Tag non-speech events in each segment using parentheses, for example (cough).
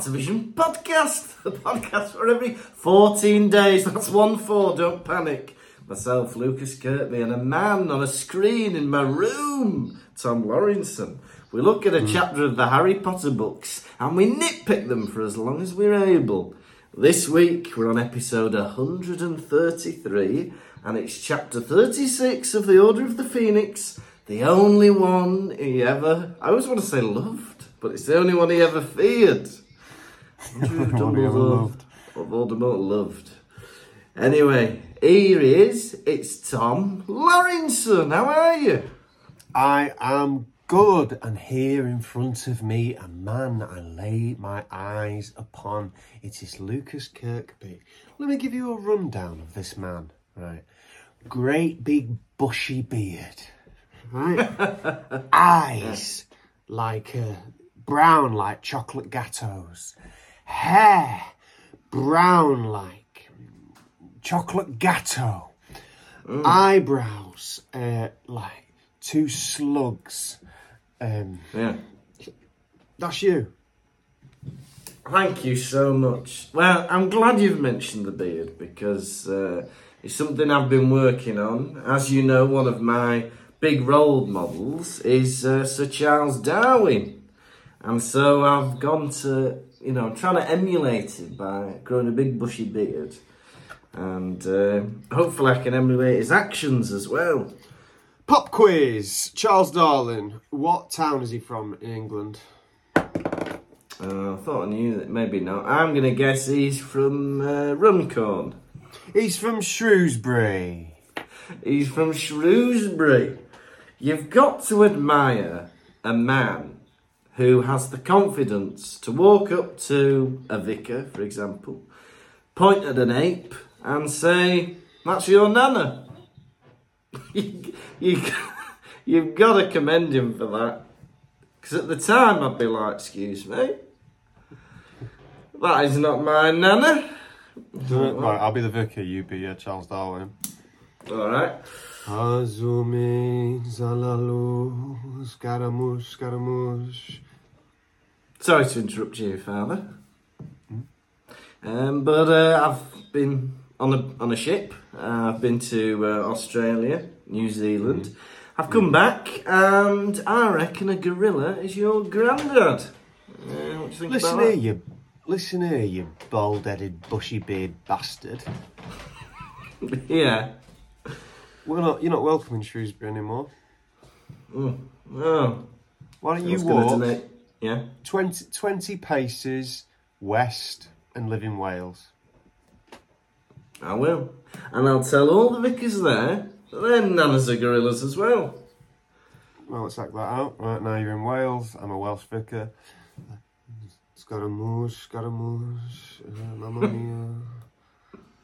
Pottervision podcast, (laughs) the podcast for every 14 days. That's one four, don't panic. Myself, Lukas Kirkby, and a man on a screen in my room, Tom Lawrinson. We look at a hmm. chapter of the Harry Potter books and we nitpick them for as long as we're able. This week we're on episode 133 and it's chapter 36 of the Order of the Phoenix, the only one he ever, I always want to say loved, but it's the only one he ever feared. Andrew The one he ever Dumbledore (laughs) or Voldemort loved. Anyway, here he is. It's Tom Lawrinson. How are you? I am good, and here in front of me, a man I lay my eyes upon. It is Lukas Kirkby. Let me give you a rundown of this man. Right, great big bushy beard. Right, (laughs) eyes like uh, brown like chocolate gateaux, hair brown like chocolate gateau, eyebrows uh, like two slugs. Um, Yeah. that's you. Thank you so much. Well, I'm glad you've mentioned the beard because uh, it's something I've been working on. As you know, one of my big role models is uh, Sir Charles Darwin. And so I've gone to, you know, trying to emulate it by growing a big bushy beard. And uh, hopefully I can emulate his actions as well. Pop quiz. Charles Darwin. What town is he from in England? Uh, I thought I knew that, maybe not. I'm going to guess he's from uh, Runcorn. He's from Shrewsbury. He's from Shrewsbury. You've got to admire a man who has the confidence to walk up to a vicar, for example, point at an ape, and say, That's your nana. (laughs) you, you, you've got to commend him for that. Because at the time, I'd be like, Excuse me, that is not my nana. Right, I'll be the vicar. You be uh, Charles Darwin. Alright. Azumin zalalu scaramouche scaramouche. Sorry to interrupt you, Father. Um, but uh, I've been on a on a ship. Uh, I've been to uh, Australia, New Zealand. I've come back, and I reckon a gorilla is your granddad. Uh, what do you think Listen about here, you. Listen here, you bald-headed, bushy-beard bastard. (laughs) Yeah. We're not. You're not welcome in Shrewsbury anymore. Oh. oh. Why don't you was gonna walk Yeah. 20, 20 paces west and live in Wales? I will, and I'll tell all the vicars there that their nanas are gorillas as well. Well, let's act that out. Right now you're in Wales. I'm a Welsh vicar. Scaramouche, Scaramouche, uh, Mamma (laughs) Mia,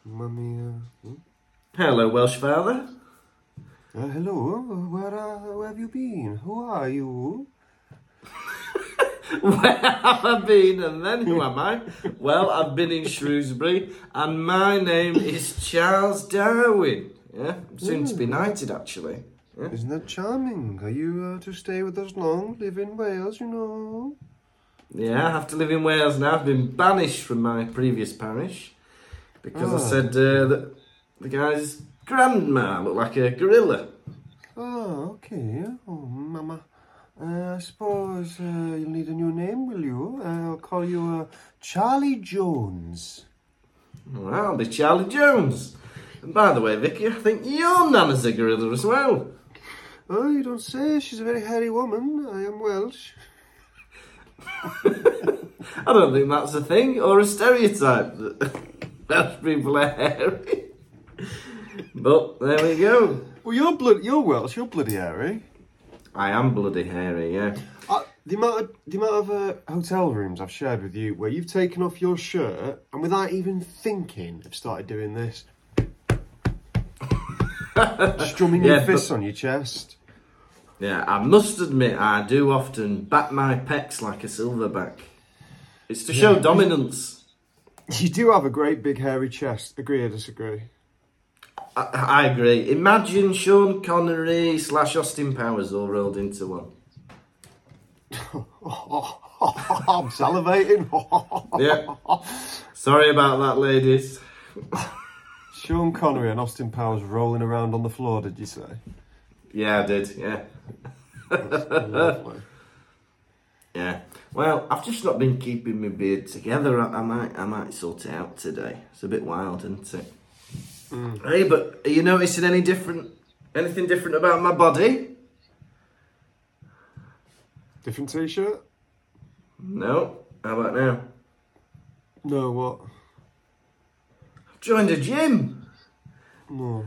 Mamma Mia. Hmm? Hello, Welsh father. Uh, hello, where, uh, where have you been? Who are you? (laughs) (laughs) Where have I been and then who am I? Well, I've been in Shrewsbury and my name is Charles Darwin. Yeah, I'm soon to be knighted actually. Isn't that charming? Are you uh, to stay with us long? Live in Wales, you know. Yeah, I have to live in Wales now. I've been banished from my previous parish because I Ah. said uh, that the guy's grandma looked like a gorilla. Oh, okay. Oh, Mama. Uh, I suppose uh, you'll need a new name, will you? Uh, I'll call you uh, Charlie Jones. Well, I'll be Charlie Jones. And by the way, Vicky, I think your nana's a gorilla as well. Oh, you don't say. She's a very hairy woman. I am Welsh. (laughs) I don't think that's a thing or a stereotype that (laughs) Welsh people are hairy. But there we go. Well, you're blood. You're Welsh. You're bloody hairy. I am bloody hairy, yeah. Uh, the amount of the amount of uh, hotel rooms I've shared with you, where you've taken off your shirt and without even thinking, have started doing this, (laughs) strumming Yeah, your but- on your chest. Yeah, I must admit, I do often bat my pecs like a silverback. It's to show dominance. You do have a great big hairy chest. Agree or disagree? I, I agree. Imagine Sean Connery slash Austin Powers all rolled into one. (laughs) I'm salivating. (laughs) Yeah. Sorry about that, ladies. Sean Connery and Austin Powers rolling around on the floor, did you say? Yeah, I did. Yeah. Lovely. Yeah. Well, I've just not been keeping my beard together. I, I might, I might sort it out today. It's a bit wild, isn't it? Hey, but are you noticing any different, anything different about my body? Different t-shirt? No. How about now? No, what? I've joined a gym. No.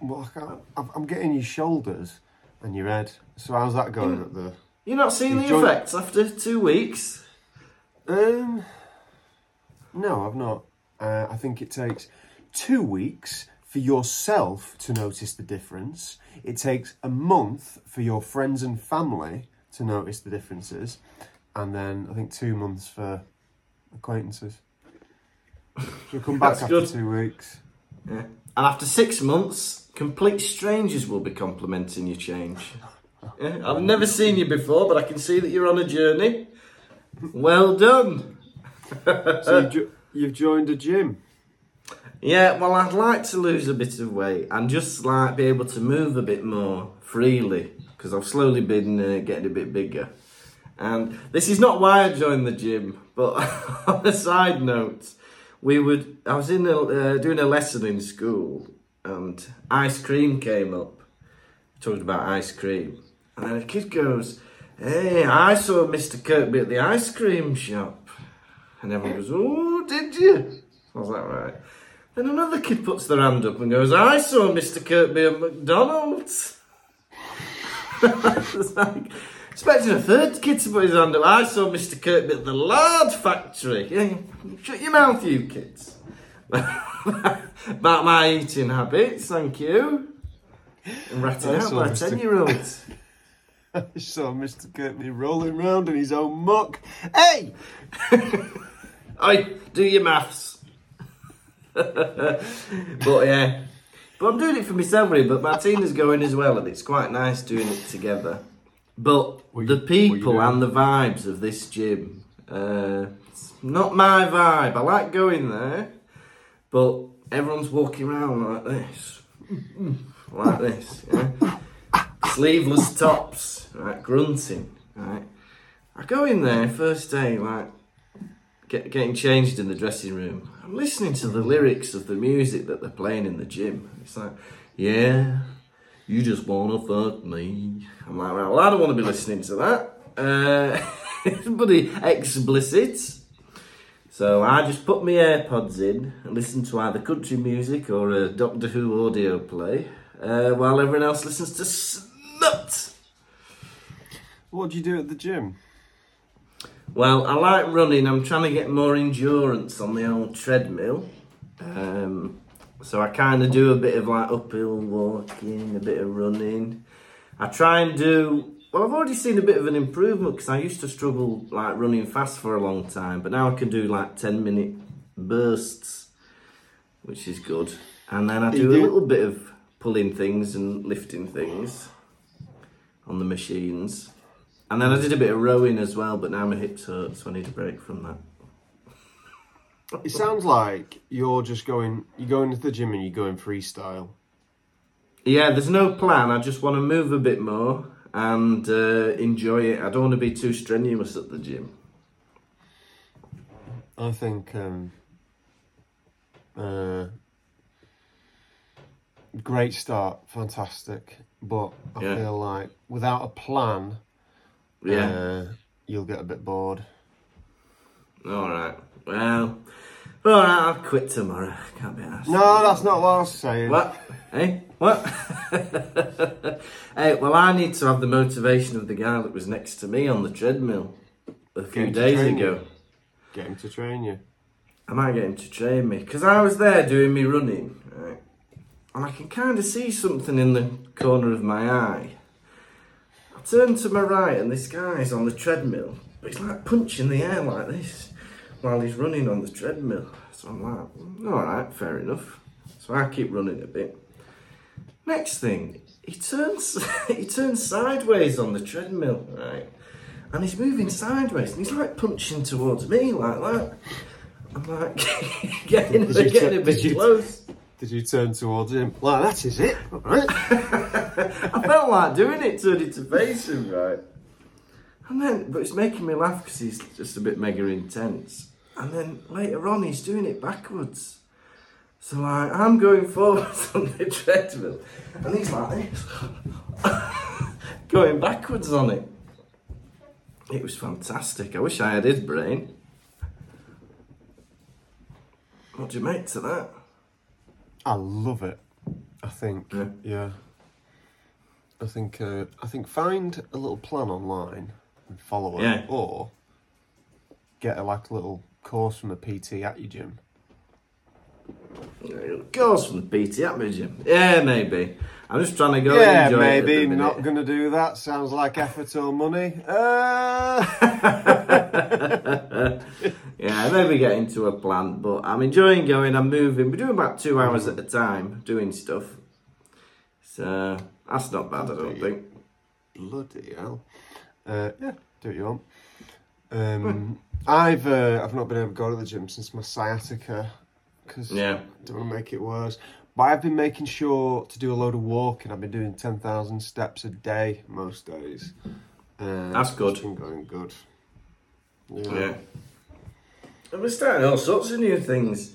Well, I I'm getting your shoulders and your head. So how's that going at the... You're not seeing You've the joined- effects after two weeks. Um, no, I've not. Uh, I think it takes two weeks for yourself to notice the difference. It takes a month for your friends and family to notice the differences, and then I think two months for acquaintances. So come back That's after good. two weeks. Yeah. And after six months, complete strangers will be complimenting your change. Yeah, I've never seen you before, but I can see that you're on a journey. Well done. So you've, jo- you've joined a gym. Yeah, well, I'd like to lose a bit of weight and just like be able to move a bit more freely because I've slowly been uh, getting a bit bigger. And this is not why I joined the gym, but (laughs) on a side note, we would. I was in a, uh, doing a lesson in school, and ice cream came up. Talking about ice cream, and then a kid goes, "Hey, I saw Mr. Kirkby at the ice cream shop," and everyone goes, "Oh, did you?" I was like, "Right." Then another kid puts their hand up and goes, I saw Mr. Kirkby at McDonald's. (laughs) it's like, expecting a third kid to put his hand up. I saw Mr. Kirkby at the lard factory. Yeah, shut your mouth, you kids. (laughs) About my eating habits, thank you. I'm ratting I out saw by a Mr. 10 year old. (laughs) I saw Mr. Kirkby rolling round in his own muck. Hey! I do your maths. (laughs) but yeah. But I'm doing it for myself really, but Martina's going as well, and it's quite nice doing it together. But the you- you people and the vibes of this gym, uh, it's not my vibe. I like going there, but everyone's walking around like this. like this, yeah. Sleeveless tops, right, grunting, right. I go in there first day, like get, getting changed in the dressing room. I'm listening to the lyrics of the music that they're playing in the gym. It's like, yeah, you just wanna fuck me. I'm like, well, I don't want to be listening to that. Uh, (laughs) it's bloody explicit. So I just put my AirPods in and listen to either country music or a Doctor Who audio play, uh, while everyone else listens to smut. What do you do at the gym? Well, I like running. I'm trying to get more endurance on the old treadmill. Um, so I kind of do a bit of like uphill walking, a bit of running. I try and do. Well, I've already seen a bit of an improvement because I used to struggle like running fast for a long time, but now I can do like 10 minute bursts, which is good. And then I You do a little bit of pulling things and lifting things on the machines. And then I did a bit of rowing as well, but now my hips hurt, so I need a break from that. It sounds like you're just going, you're going to the gym and you're going freestyle. Yeah, there's no plan. I just want to move a bit more and uh, enjoy it. I don't want to be too strenuous at the gym. I think, um, uh, great start, fantastic. But I Yeah. feel like without a plan, Yeah. uh, you'll get a bit bored. All right. Well, all right. I'll quit tomorrow. Can't be asked. No, that's not what I was saying. What? Hey, what? hey, (laughs) well, I need to have the motivation of the guy that was next to me on the treadmill a few days ago. you. Get him to train you. I might get him to train me because I was there doing me running, right? and I can kind of see something in the corner of my eye. I turn to my right, and this guy's on the treadmill, but he's like punching the air like this while he's running on the treadmill. So I'm like, "Mm, all right, fair enough. So I keep running a bit. Next thing, he turns (laughs) he turns sideways on the treadmill, right? and he's moving sideways, and he's like punching towards me like that. I'm like (laughs) getting, getting a bit close. Did you turn towards him? Like, that is it. Right. (laughs) I felt like doing it, turning to face him, right? And then, but it's making me laugh because he's just a bit mega intense. And then later on, he's doing it backwards. So like, I'm going forwards (laughs) on the treadmill, and he's like this, (laughs) going backwards on it. It was fantastic. I wish I had his brain. What do you make to that? I love it. I think, Yeah. yeah. I think, uh, I think find a little plan online and follow it, Yeah. or get a like little course from the PT at your gym. Goes from the PT at me, gym. Yeah, maybe. I'm just trying to go. yeah, enjoy it at the maybe not going to do that. Sounds like effort or money. Uh... (laughs) Yeah, maybe get into a plan, but I'm enjoying going. I'm moving. We're doing about two hours at a time doing stuff. So that's not bad, I don't think. Bloody hell. Uh, yeah, do what you want. Um, I've uh, I've not been able to go to the gym since my sciatica because Yeah. I don't want to make it worse. But I've been making sure to do a load of walking. I've been doing 10,000 steps a day most days. Uh, That's it's good. been going good. Yeah. And we're starting all sorts of new things.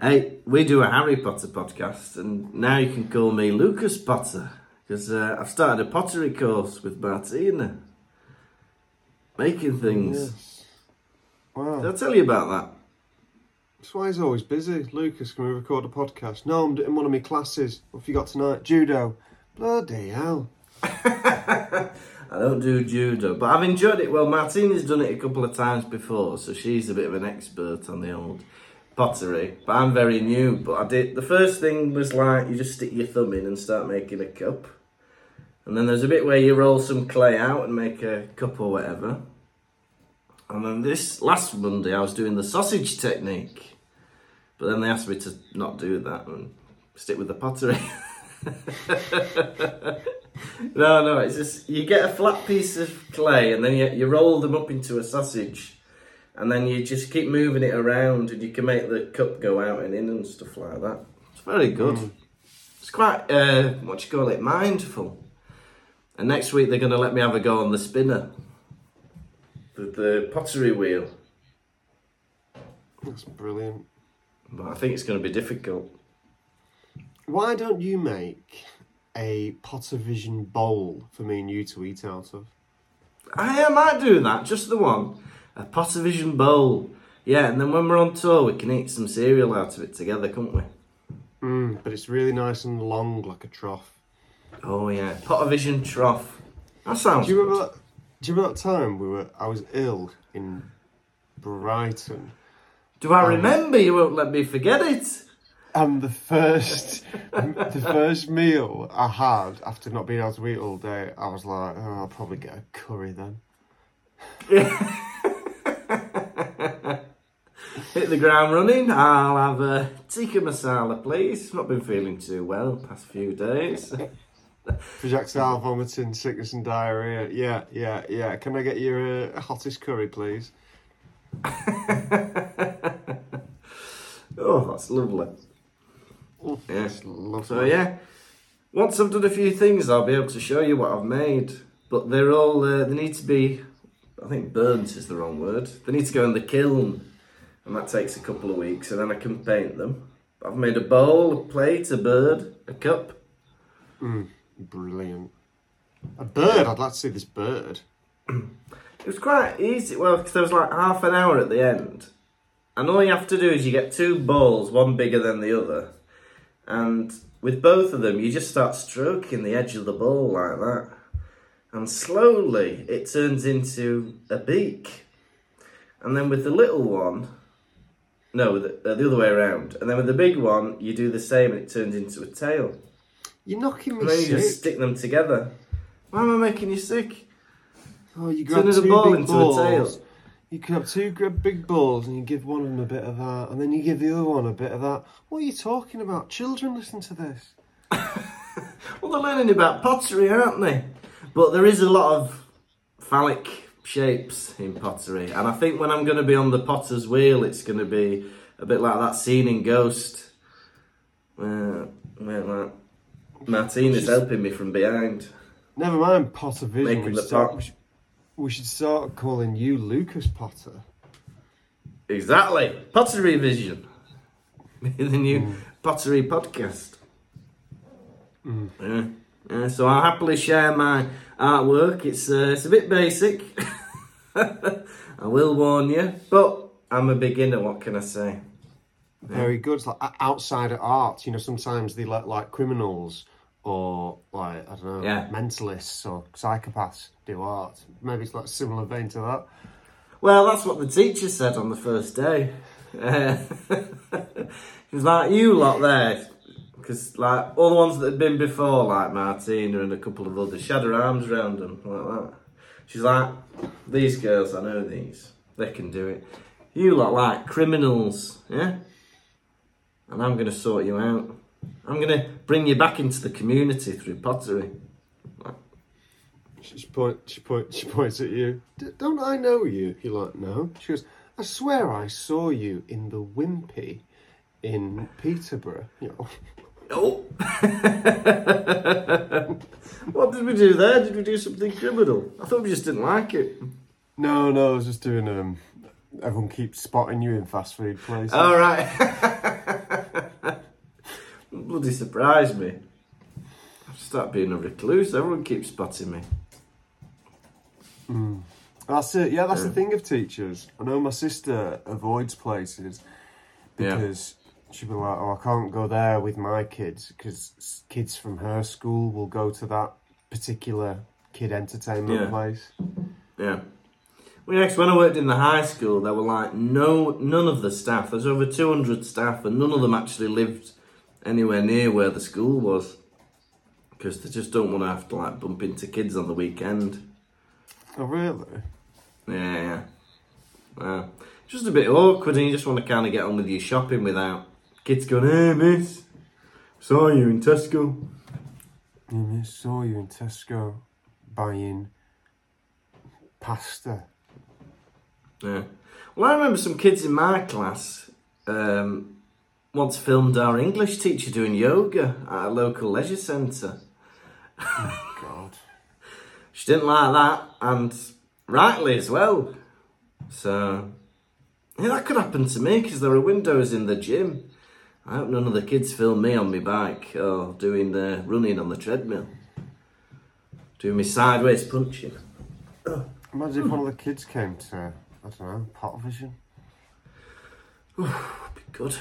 Hey, we do a Harry Potter podcast, and now you can call me Lukas Potter because uh, I've started a pottery course with Martina. Making things. Yes. Wow. Did I tell you about that? That's why he's always busy. Lukas, can we record a podcast? No, I'm doing one of my classes. What have you got tonight? Judo. Bloody hell. (laughs) I don't do judo, but I've enjoyed it. Well, Martina's done it a couple of times before, so she's a bit of an expert on the old pottery. But I'm very new. But I did the first thing was like you just stick your thumb in and start making a cup, and then there's a bit where you roll some clay out and make a cup or whatever. And then this last Monday, I was doing the sausage technique, but then they asked me to not do that and stick with the pottery. (laughs) No, no, it's just you get a flat piece of clay and then you, you roll them up into a sausage and then you just keep moving it around and you can make the cup go out and in and stuff like that. It's very good. It's quite, uh, what do you call it, mindful. And next week they're going to let me have a go on the spinner, the, the pottery wheel. That's brilliant. But I think it's going to be difficult. Why don't you make a Potter Vision bowl for me and you to eat out of? I, I might do that, just the one. A Pottervision bowl. Yeah, and then when we're on tour, we can eat some cereal out of it together, can't we? Mm, but it's really nice and long, like a trough. Oh yeah, Pottervision trough. That sounds. Do you good. remember that? Do you remember that time we were? I was ill in Brighton, Do I remember? You won't let me forget it. and the first, (laughs) the first meal I had after not being able to eat all day, I was like, oh, I'll probably get a curry then. (laughs) Hit the ground running. I'll have a tikka masala, please. Not been feeling too well past few days. (laughs) Projectile vomiting, sickness and diarrhea. Yeah, yeah, yeah. Can I get your uh, hottest curry, please? Oh, that's lovely. Yeah. that's lovely. So yeah, once I've done a few things, I'll be able to show you what I've made. But they're all uh, they need to be. I think burnt is the wrong word. They need to go in the kiln, and that takes a couple of weeks, and then I can paint them. I've made a bowl, a plate, a bird, a cup. Brilliant. A bird. I'd like to see this bird. It was quite easy. Well, because there was like half an hour at the end, and all you have to do is you get two balls, one bigger than the other, and with both of them, you just start stroking the edge of the ball like that, and slowly it turns into a beak, and then with the little one, no, the, uh, the other way around, and then with the big one, you do the same, and it turns into a tail, You're knocking me and then you sick. just stick them together. Why am I making you sick? Oh, you grab Turning two the ball big into balls. a tail. You could have two big balls and you give one of them a bit of that, and then you give the other one a bit of that. What are you talking about? Children listen to this. (laughs) Well, they're learning about pottery, aren't they? But there is a lot of phallic shapes in pottery, and I think when I'm going to be on the potter's wheel, it's going to be a bit like that scene in Ghost, uh, where, where like Martina's helping me from behind. Never mind Potter Vision. Making the pot. We, should, start calling you Lukas Potter. Exactly, pottery vision, (laughs) the new pottery podcast. Yeah. Yeah, so I'll happily share my artwork. It's uh, it's a bit basic. (laughs) I will warn you, but I'm a beginner. What can I say? Very good. It's like outsider art. You know, sometimes they let like criminals or like I don't know, Yeah. mentalists or psychopaths do art. Maybe it's like a similar vein to that. Well, that's what the teacher said on the first day. (laughs) Uh, he was like, "You lot there," because like all the ones that had been before, like Martina and a couple of others, she had her arms around them like that. She's like, "These girls, I know these. They can do it. You lot like criminals, yeah." And I'm going to sort you out. I'm going to bring you back into the community through pottery. She, she, point, she, point, she points at you. "D- Don't I know you? You're like, no. She goes, I swear I saw you in the Wimpy in Peterborough. You know, Oh. (laughs) what did we do there? Did we do something criminal? I thought we just didn't like it. no, no, I was just doing. Um, everyone keeps spotting you in fast food places. All right. (laughs) Bloody surprised me. I've started being a recluse. Everyone keeps spotting me. Hmm. That's it. Yeah, that's the thing of teachers. I know my sister avoids places Yeah. because she'd be like, "Oh, I can't go there with my kids because kids from her school will go to that particular kid entertainment Yeah. place." Yeah. Well, yes, when I worked in the high school, there were like no, none of the staff. There's over 200 staff, and none of them actually lived anywhere near where the school was. Because they just don't want to have to like bump into kids on the weekend. Oh, really? Yeah, yeah. Well, just a bit awkward, and you just want to kind of get on with your shopping without kids going, "Hey, miss, saw you in Tesco." Mm, I saw you in Tesco buying pasta. Yeah. Well, I remember some kids in my class um, once filmed our English teacher doing yoga at a local leisure centre. God. (laughs) She didn't like that, and rightly as well. So, yeah, that could happen to me because there are windows in the gym. I hope none of the kids film me on my bike or doing the running on the treadmill. Doing me sideways punching. Imagine if one of the kids came to, I don't know, Pot Vision. (sighs) Be good.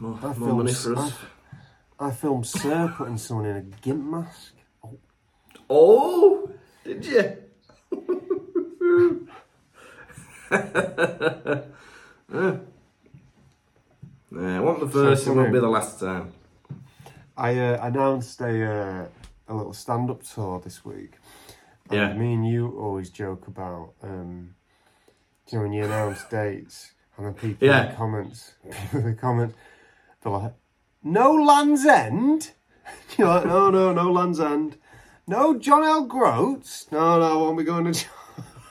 More, I more filmed, money for us. I, I filmed Sir putting someone in a gimp mask. Oh, did you? (laughs) Yeah, it wasn't the first, it won't be the last time. I uh, announced a uh, a little stand up tour this week. And Yeah. Me and you always joke about, um, do you know, when you announce (laughs) dates and then people in the comments, people (laughs) in the comments, they're like, no Land's End? (laughs) You're like, no, no, no Land's End. No John o' Groats? No, no, I won't be going to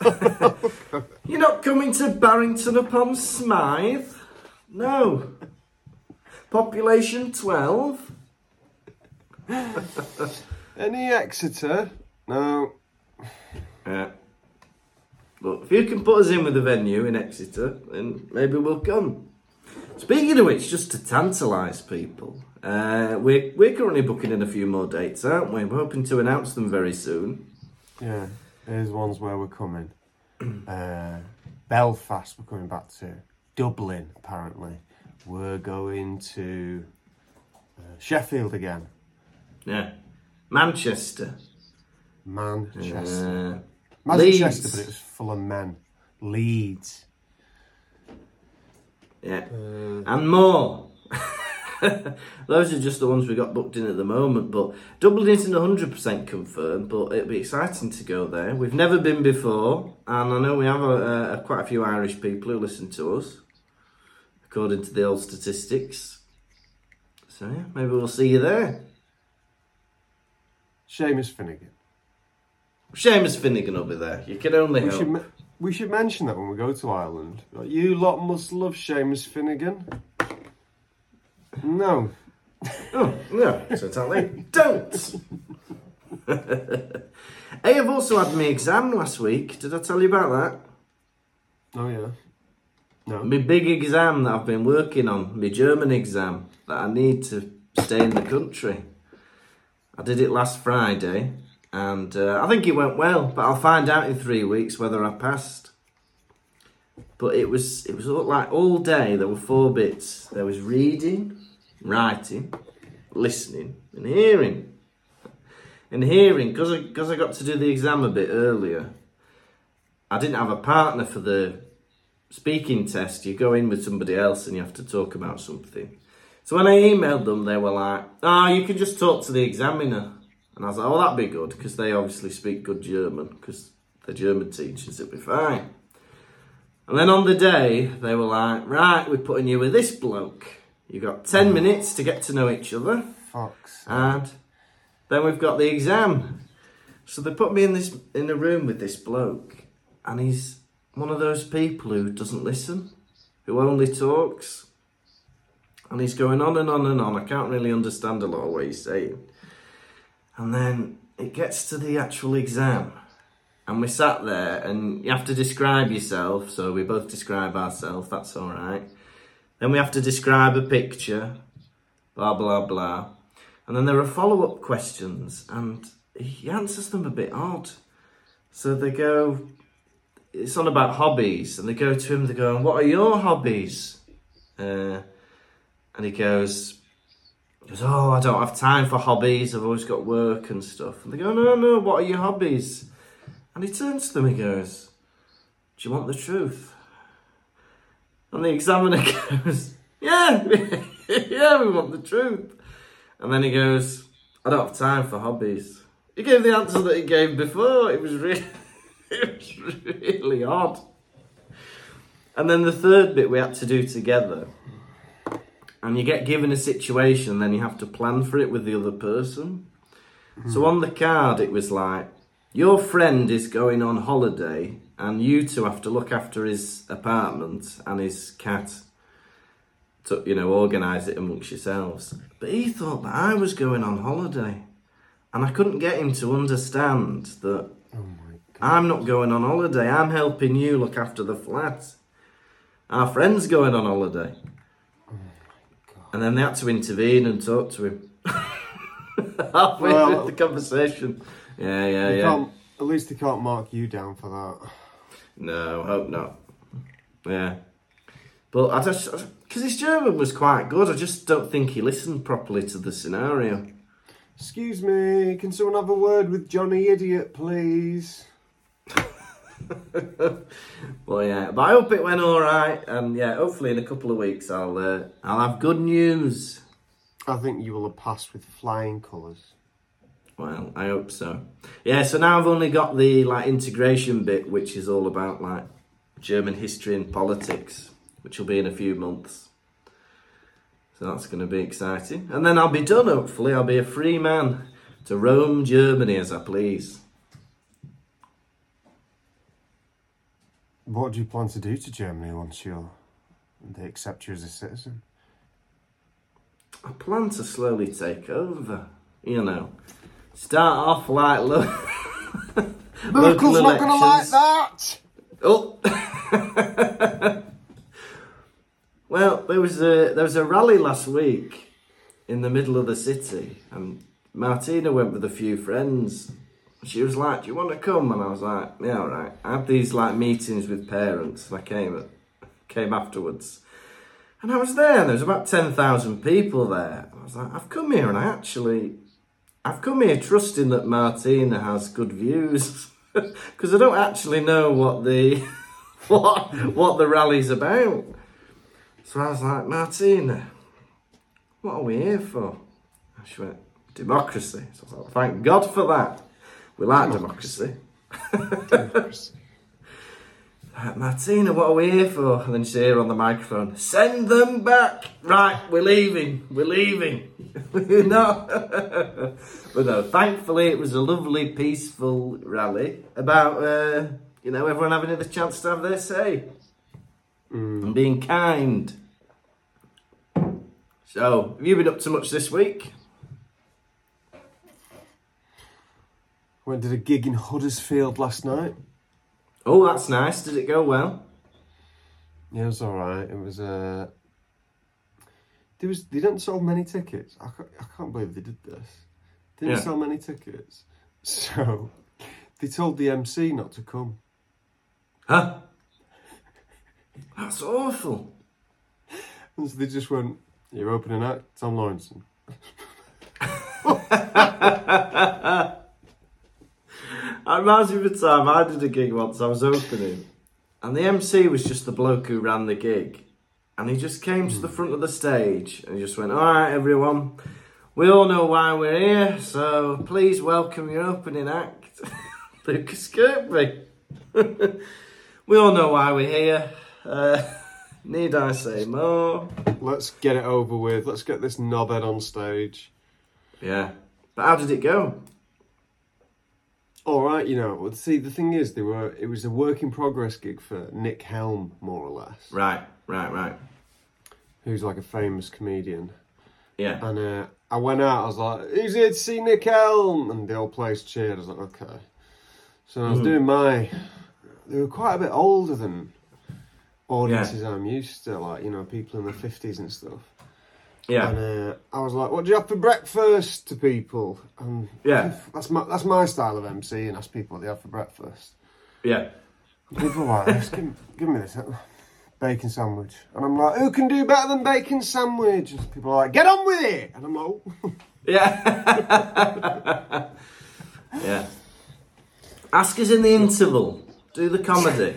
John. (laughs) You're not coming to Barrington upon Smythe? No. Population 12? (laughs) Any Exeter? No. Uh, yeah. But if you can put us in with a venue in Exeter, then maybe we'll come. Speaking of which, just to tantalise people, uh, we're, we're currently booking in a few more dates, aren't we? We're hoping to announce them very soon. Yeah, there's ones where we're coming. (clears throat) Uh, Belfast, we're coming back to. Dublin, apparently. We're going to uh, Sheffield again. Yeah. Manchester. Manchester. Uh, Manchester, Leeds. but it was full of men. Leeds. Yeah. Uh, and more. (laughs) Those are just the ones we got booked in at the moment, but Dublin isn't 100% confirmed, but it'll be exciting to go there. We've never been before, and I know we have a, a, quite a few Irish people who listen to us, according to the old statistics. So, yeah, maybe we'll see you there. Seamus Finnigan. Seamus Finnigan will be there. You can only We hope. We should mention that when we go to Ireland. Like, You lot must love Seamus Finnigan. No. Oh, no, certainly don't. hey, I've also had my exam last week. Did I tell you about that? Oh, yeah. No. My big exam that I've been working on, my German exam that I need to stay in the country. I did it last Friday, and uh, I think it went well. But I'll find out in three weeks whether I passed. But it was it was like all day. There were four bits. There was reading, writing, listening, and hearing. And hearing, because I, cause I got to do the exam a bit earlier, I didn't have a partner for the speaking test, you go in with somebody else and you have to talk about something. So when I emailed them, they were like, "Ah, you can just talk to the examiner." And I was like, "Oh, that'd be good because they obviously speak good German because they're German teachers. It'd be fine." And then on the day, they were like, "Right, we're putting you with this bloke. You've got ten minutes to get to know each other, Fox. and then we've got the exam." So they put me in this in a room with this bloke, and he's one of those people who doesn't listen, who only talks. And he's going on and on and on. I can't really understand a lot of what he's saying. And then it gets to the actual exam. And we sat there, and you have to describe yourself. So we both describe ourselves, that's all right. Then we have to describe a picture, blah, blah, blah. And then there are follow up questions, and he answers them a bit odd. So they go, it's on about hobbies, and they go to him. They go, "What are your hobbies?" Uh, and he goes, he "goes Oh, I don't have time for hobbies. I've always got work and stuff." And they go, "No, no. What are your hobbies?" And he turns to them. He goes, "Do you want the truth?" And the examiner (laughs) goes, "Yeah, (laughs) yeah, we want the truth." And then he goes, "I don't have time for hobbies." He gave the answer that he gave before. It was really. (laughs) it was really odd. And then the third bit we had to do together. And you get given a situation, then you have to plan for it with the other person. So on the card, it was like, your friend is going on holiday, and you two have to look after his apartment and his cat. To, you know, organise it amongst yourselves. But he thought that I was going on holiday. And I couldn't get him to understand that Oh. I'm not going on holiday. I'm helping you look after the flat. Our friend's going on holiday. And then they had to intervene and talk to him. (laughs) Halfway Well- through the conversation. Yeah, yeah, yeah. can't, at least they can't mark you down for that. No, hope not. Yeah. But I just, because his German was quite good, I just don't think he listened properly to the scenario. Excuse me, can someone have a word with Johnny Idiot, please? (laughs) Well, yeah, but I hope it went all right, and yeah, hopefully in a couple of weeks I'll uh, I'll have good news. I think you will have passed with flying colours. Well, I hope so. Yeah, so now I've only got the like integration bit, which is all about like German history and politics, which will be in a few months. So that's going to be exciting, and then I'll be done. Hopefully, I'll be a free man to roam Germany as I please. What do you plan to do to Germany once you're they accept you as a citizen? I plan to slowly take over. You know, start off like lo- (laughs) Merkel's not going to like that. Oh. (laughs) well, there was a there was a rally last week in the middle of the city, and Martina went with a few friends. She was like, "Do you want to come?" And I was like, "Yeah, all right." I had these like meetings with parents, and I came came afterwards, and I was there. And there was about ten thousand people there. I was like, "I've come here, and I actually." I've come here trusting that Martina has good views (laughs) because I don't actually know what the (laughs) what what the rally's about. So I was like, Martina, what are we here for? And she went, democracy. So I was like, thank God for that. We like democracy. Right, (laughs) Martina, what are we here for? And then she's here on the microphone. Send them back. Right, we're leaving. We're leaving. (laughs) no. (laughs) but no, thankfully it was a lovely, peaceful rally about, uh, you know, everyone having the chance to have their say and being kind. So, have you been up to much this week? Went to a gig in Huddersfield last night. Oh, that's nice. Did it go well? Yeah, it was all right. It was uh, there was they didn't sell many tickets. I can't, I can't believe they did this. Didn't Yeah. sell many tickets, (laughs) so they told the MC not to come. Huh? That's awful. And so they just went, "You're opening act, Tom Lawrinson." (laughs) (laughs) It reminds me of a time I did a gig once, I was opening, and the MC was just the bloke who ran the gig. And he just came to the front of the stage and he just went, Alright, everyone, we all know why we're here, so please welcome your opening act, (laughs) Lukas Kirkby. (laughs) we all know why we're here. Uh, (laughs) need I say more? Let's get it over with. Let's get this knobhead on stage. Yeah. But how did it go? All right, you know. Well, see, the thing is, they were. It was a work in progress gig for Nick Helm, more or less, Right, right, right. who's like a famous comedian. Yeah. And uh, I went out. I was like, "Who's here to see Nick Helm?" And the whole place cheered. I was like, "Okay." So I was doing my. They were quite a bit older than audiences I'm used to, like you know, people in their fifties and stuff. Yeah. And uh, I was like, "What do you have for breakfast?" to people, and Yeah. that's my that's my style of MC, and ask people what they have for breakfast. Yeah. And people are like, "Just give, give me this uh, bacon sandwich," and I'm like, "Who can do better than bacon sandwich?" And people are like, "Get on with it," and I'm like, "Oh." (laughs) Yeah. (laughs) yeah. Ask us in the interval. Do the comedy.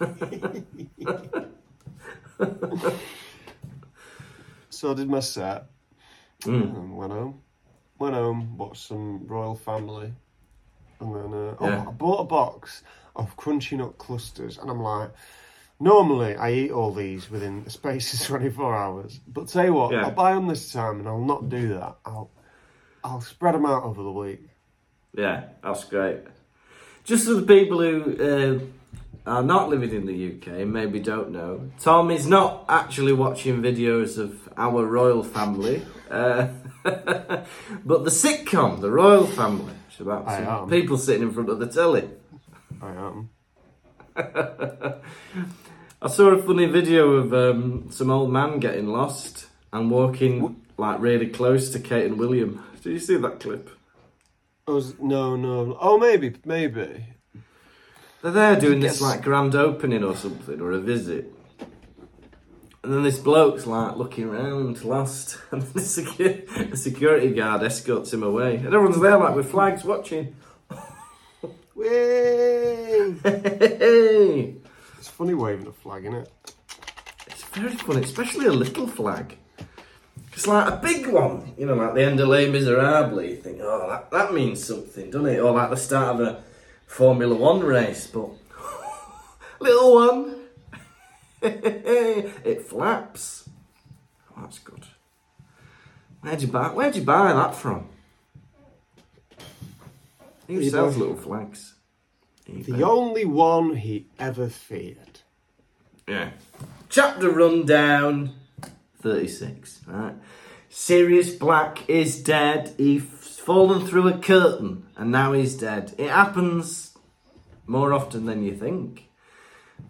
(laughs) So I did my set Mm. and went home. Went home, watched some Royal Family, and then uh, Yeah. oh, I bought a box of crunchy nut clusters, and I'm like, normally I eat all these within the space of (laughs) 24 hours, but tell you what, Yeah. I'll buy them this time, and I'll not do that. I'll I'll spread them out over the week. Yeah, that's great. Just for the people who uh, are not living in the UK maybe don't know, Tom is not actually watching videos of our royal family, uh, (laughs) but the sitcom, The Royal Family. It's about I some am. people sitting in front of the telly. I am. (laughs) I saw a funny video of um, some old man getting lost and walking like really close to Kate and William. Did you see that clip? I was no, no. Oh, maybe, maybe. They're there doing this like grand opening or something or a visit. And then this bloke's like looking around, lost, (laughs) and the, secu- the security guard escorts him away. And everyone's there like with flags watching. (laughs) Way. Hey! It's funny waving a flag, isn't it? It's very funny, especially a little flag. It's like a big one, you know, like the end of Les Miserables. You think, oh, that, that means something, doesn't it? Or like the start of a Formula One race, but (laughs) little one, (laughs) it flaps. Oh, that's good. Where'd you buy? Where'd you buy that from? Who eBay. sells little flags? eBay. The only one he ever feared. Yeah. Chapter rundown 36. Right. Sirius Black is dead. He's fallen through a curtain and now he's dead. It happens more often than you think.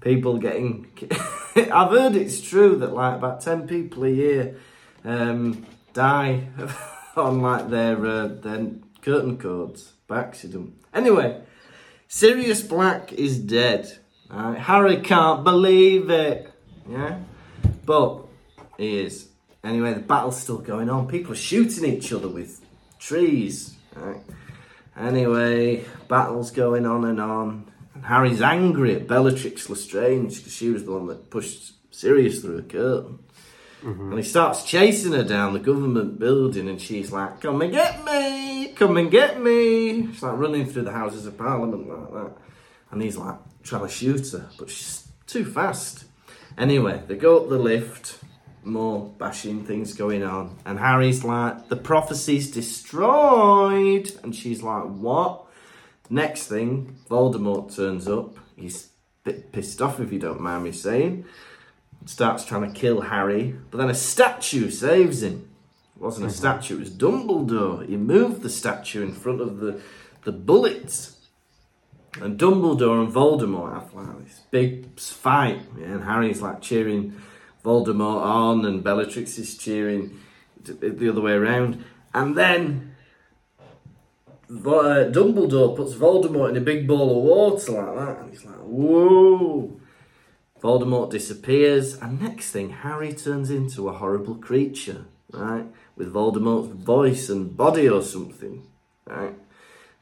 People getting. (laughs) I've heard it's true that like about 10 people a year um, die (laughs) on like their, uh, their curtain cords by accident. Anyway, Sirius Black is dead. Right? Harry can't believe it. Yeah? But he is. Anyway, the battle's still going on. People are shooting each other with trees. Right? Anyway, battle's going on and on. And Harry's angry at Bellatrix Lestrange because she was the one that pushed Sirius through the curtain. Mm-hmm. And he starts chasing her down the government building, and she's like, Come and get me! Come and get me! She's like running through the Houses of Parliament like that. And he's like, trying to shoot her, but she's too fast. Anyway, they go up the lift, more bashing things going on, and Harry's like, the prophecy's destroyed. And she's like, what? Next thing, Voldemort turns up. He's a bit pissed off, if you don't mind me saying. Starts trying to kill Harry, but then a statue saves him. It wasn't a mm-hmm. statue, it was Dumbledore. He moved the statue in front of the, the bullets. And Dumbledore and Voldemort have like this big fight, yeah, and Harry's like cheering Voldemort on, and Bellatrix is cheering the other way around. And then uh, Dumbledore puts Voldemort in a big bowl of water like that, and he's like, "Whoa!" Voldemort disappears, and next thing, Harry turns into a horrible creature, right, with Voldemort's voice and body or something, right.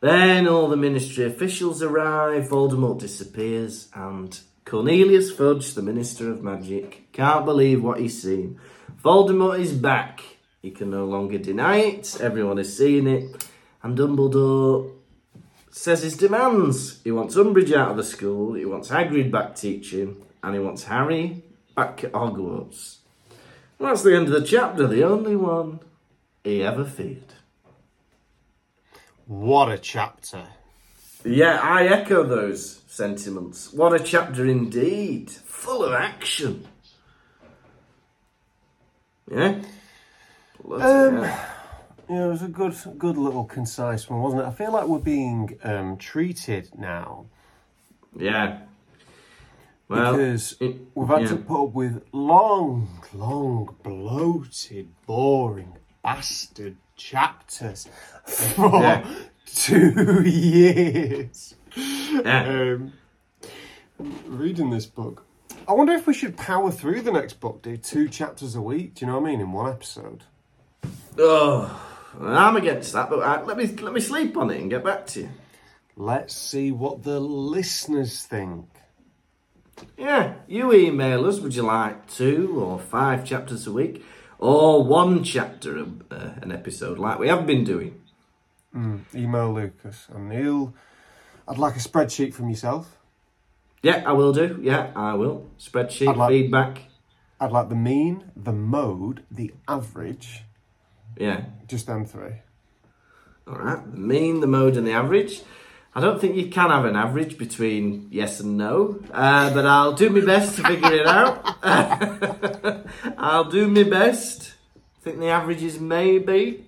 Then all the ministry officials arrive, Voldemort disappears, and Cornelius Fudge, the Minister of Magic, can't believe what he's seen. Voldemort is back. He can no longer deny it, everyone is seeing it, and Dumbledore says his demands. He wants Umbridge out of the school, he wants Hagrid back teaching, and he wants Harry back at Hogwarts. That's the end of the chapter, the only one he ever feared. What a chapter. Yeah, I echo those sentiments. What a chapter indeed. Full of action. Yeah? Bloody Um, hell. Yeah, it was a good, good little concise one, wasn't it? I feel like we're being um, treated now Yeah. Well, because it- we've had yeah. to put up with long, long, bloated, boring, bastard chapters (laughs) for Yeah. Two (laughs) years. yeah. Um, reading this book. I wonder if we should power through the next book, do two chapters a week. Do you know what I mean? In one episode. Oh, I'm against that, but uh, let me let me sleep on it and get back to you. Let's see what the listeners think. Yeah, you email us. Would you like two or five chapters a week, or one chapter a, uh, an episode, like we have been doing? Email Lukas and Neil. I'd like a spreadsheet from yourself. Yeah, I will do. Yeah, I will. Spreadsheet I'd like- feedback. I'd like the mean, the mode, the average. Yeah. Just them three. All right. The mean, the mode, and the average. I don't think you can have an average between yes and no, uh, but I'll do my best to figure it out. (laughs) I'll do my best. I think the average is maybe.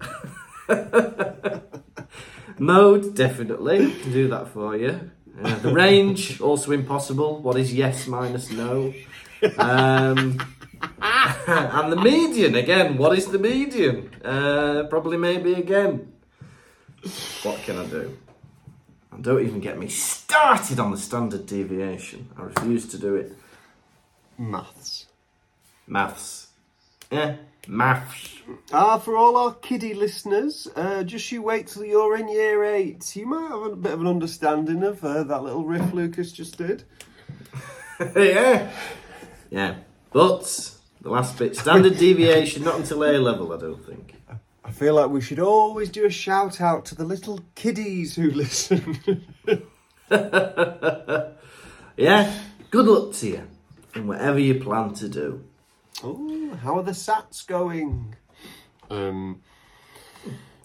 (laughs) (laughs) mode, definitely. Can do that for you. Uh, the range, also impossible. What is yes minus no? Um, (laughs) and the median, again, what is the median? Uh, probably maybe again. What can I do? And don't even get me started on the standard deviation. I refuse to do it. Maths. Maths. Yeah, maths. Ah, for all our kiddie listeners, uh, just you wait till you're in year eight. You might have a bit of an understanding of uh, that little riff Lukas just did. (laughs) yeah. Yeah. But the last bit, standard deviation, not until A level, I don't think. I feel like we should always do a shout out to the little kiddies who (laughs) listen. (laughs) Yeah. Good luck to you in whatever you plan to do. Oh, how are the Sats going? Um,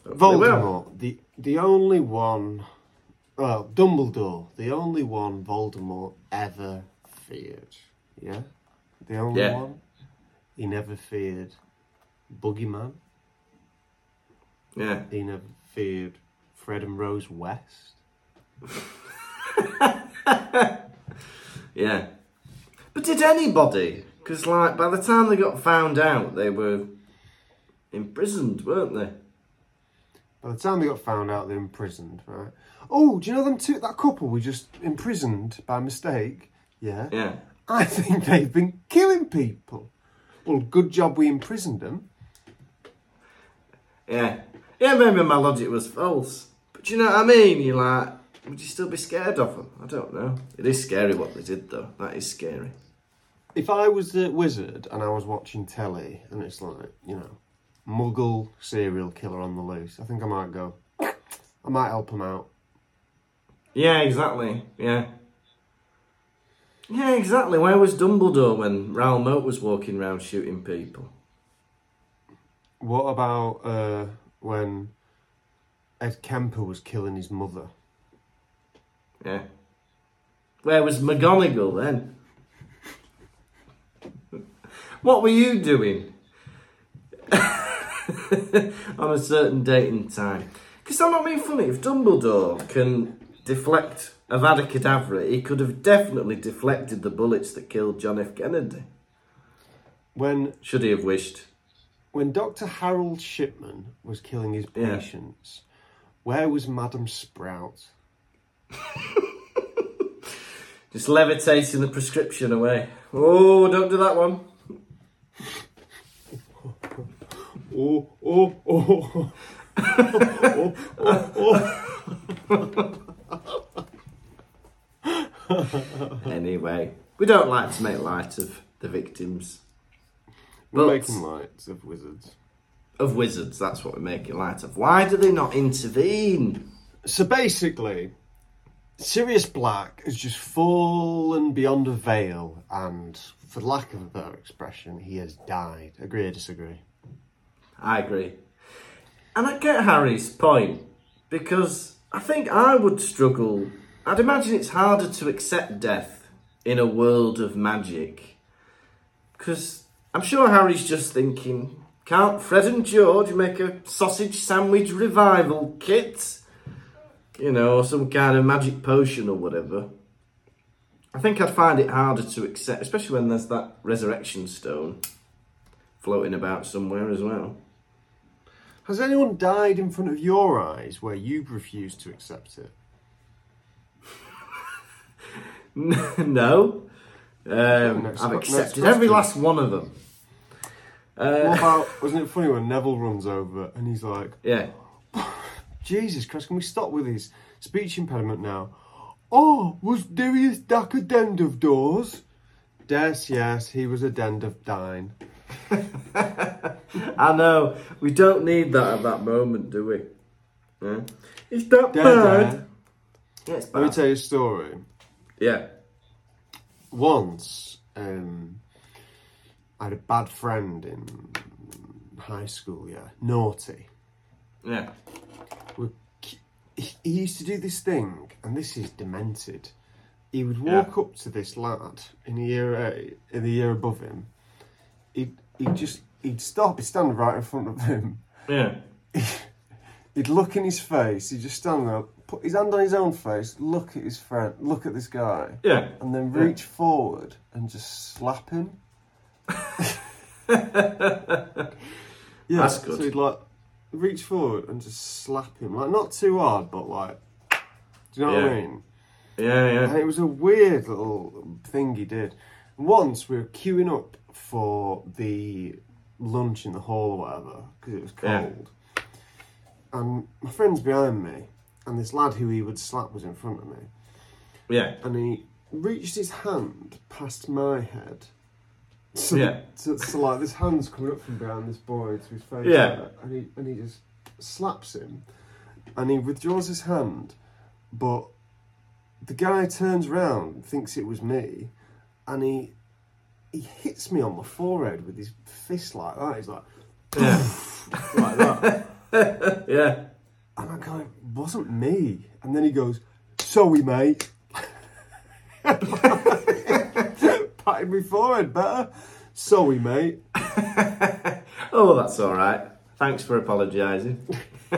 Voldemort, the the only one, well, Dumbledore, the only one Voldemort ever feared. Yeah, the only Yeah. one. He never feared Boogeyman. Yeah. He never feared Fred and Rose West. (laughs) Yeah. But did anybody? Because, like, by the time they got found out, they were imprisoned, weren't they? By the time they got found out, they're imprisoned, right? Oh, do you know them two? That couple we just imprisoned by mistake. Yeah. Yeah. I think they've been killing people. Well, good job we imprisoned them. Yeah. Yeah, maybe my logic was false. But you know what I mean? You're like, would you still be scared of them? I don't know. It is scary what they did, though. That is scary. If I was the wizard and I was watching telly and it's like, you know, muggle serial killer on the loose, I think I might go, I might help him out. Yeah, exactly. Yeah. Yeah, exactly. Where was Dumbledore when Raoul Moat was walking around shooting people? What about uh, when Ed Kemper was killing his mother? Yeah. Where was McGonagall then? What were you doing (laughs) on a certain date and time? Because I'm not being funny. If Dumbledore can deflect Avada Kedavra, he could have definitely deflected the bullets that killed John F. Kennedy. When Should he have wished? when Dr. Harold Shipman was killing his Yeah. patients, where was Madam Sprout? (laughs) Just levitating the prescription away. Oh, don't do that one. Oh, oh, oh. oh, oh, oh. Anyway, we don't like to make light of the victims We're making lights of wizards. of wizards. That's what we're making light of. Why do they not intervene? So basically, Sirius Black has just fallen beyond a veil, and for lack of a better expression, he has died. Agree or disagree? I agree. And I get Harry's point because I think I would struggle. I'd imagine it's harder to accept death in a world of magic. Because I'm sure Harry's just thinking, can't Fred and George make a sausage sandwich revival kit? You know, or some kind of magic potion or whatever. I think I'd find it harder to accept, especially when there's that resurrection stone floating about somewhere as well. Has anyone died in front of your eyes where you've refused to accept it? (laughs) no. Um, Next I've accepted every last one of them. What Uh, about, (laughs) wasn't it funny when Neville runs over and he's like, yeah. Jesus Christ, can we stop with his speech impediment now? Oh, was Darius Duck a dend of doors? Yes, yes, he was a dend of dine. (laughs) I know. We don't need that at that moment, do we? Yeah. Is that Dare, bad? Yeah, it's Let me tell you a story. Yeah. Once, um, I had a bad friend in high school, yeah, naughty. Yeah. We're he used to do this thing, and this is demented. He would walk up to this lad in the year eight, in the year above him. He'd he'd just he'd stop, he'd stand right in front of him. Yeah. (laughs) He'd look in his face. He'd just stand there, put his hand on his own face, look at his friend, look at this guy, Yeah. and then Yeah. reach forward and just slap him. (laughs) (laughs) yeah, That's good. So he'd like reach forward and just slap him, like not too hard, but like, do you know what I Yeah. mean? Yeah, yeah. And it was a weird little thing he did. Once we were queuing up for the lunch in the hall or whatever because it was Yeah. cold, and my friend's behind me, and this lad who he would slap was in front of me, Yeah. and he reached his hand past my head. So, Yeah. so, so like this hand's coming up from behind this boy to his face, Yeah. like and he and he just slaps him, and he withdraws his hand, but the guy turns round, thinks it was me, and he he hits me on my forehead with his fist like that. He's like Yeah. like that, (laughs) yeah. and I'm going, wasn't me. And then he goes, sorry, mate. (laughs) Patted my forehead better. Sorry, mate. (laughs) Oh, that's all right. Thanks for apologising. (laughs)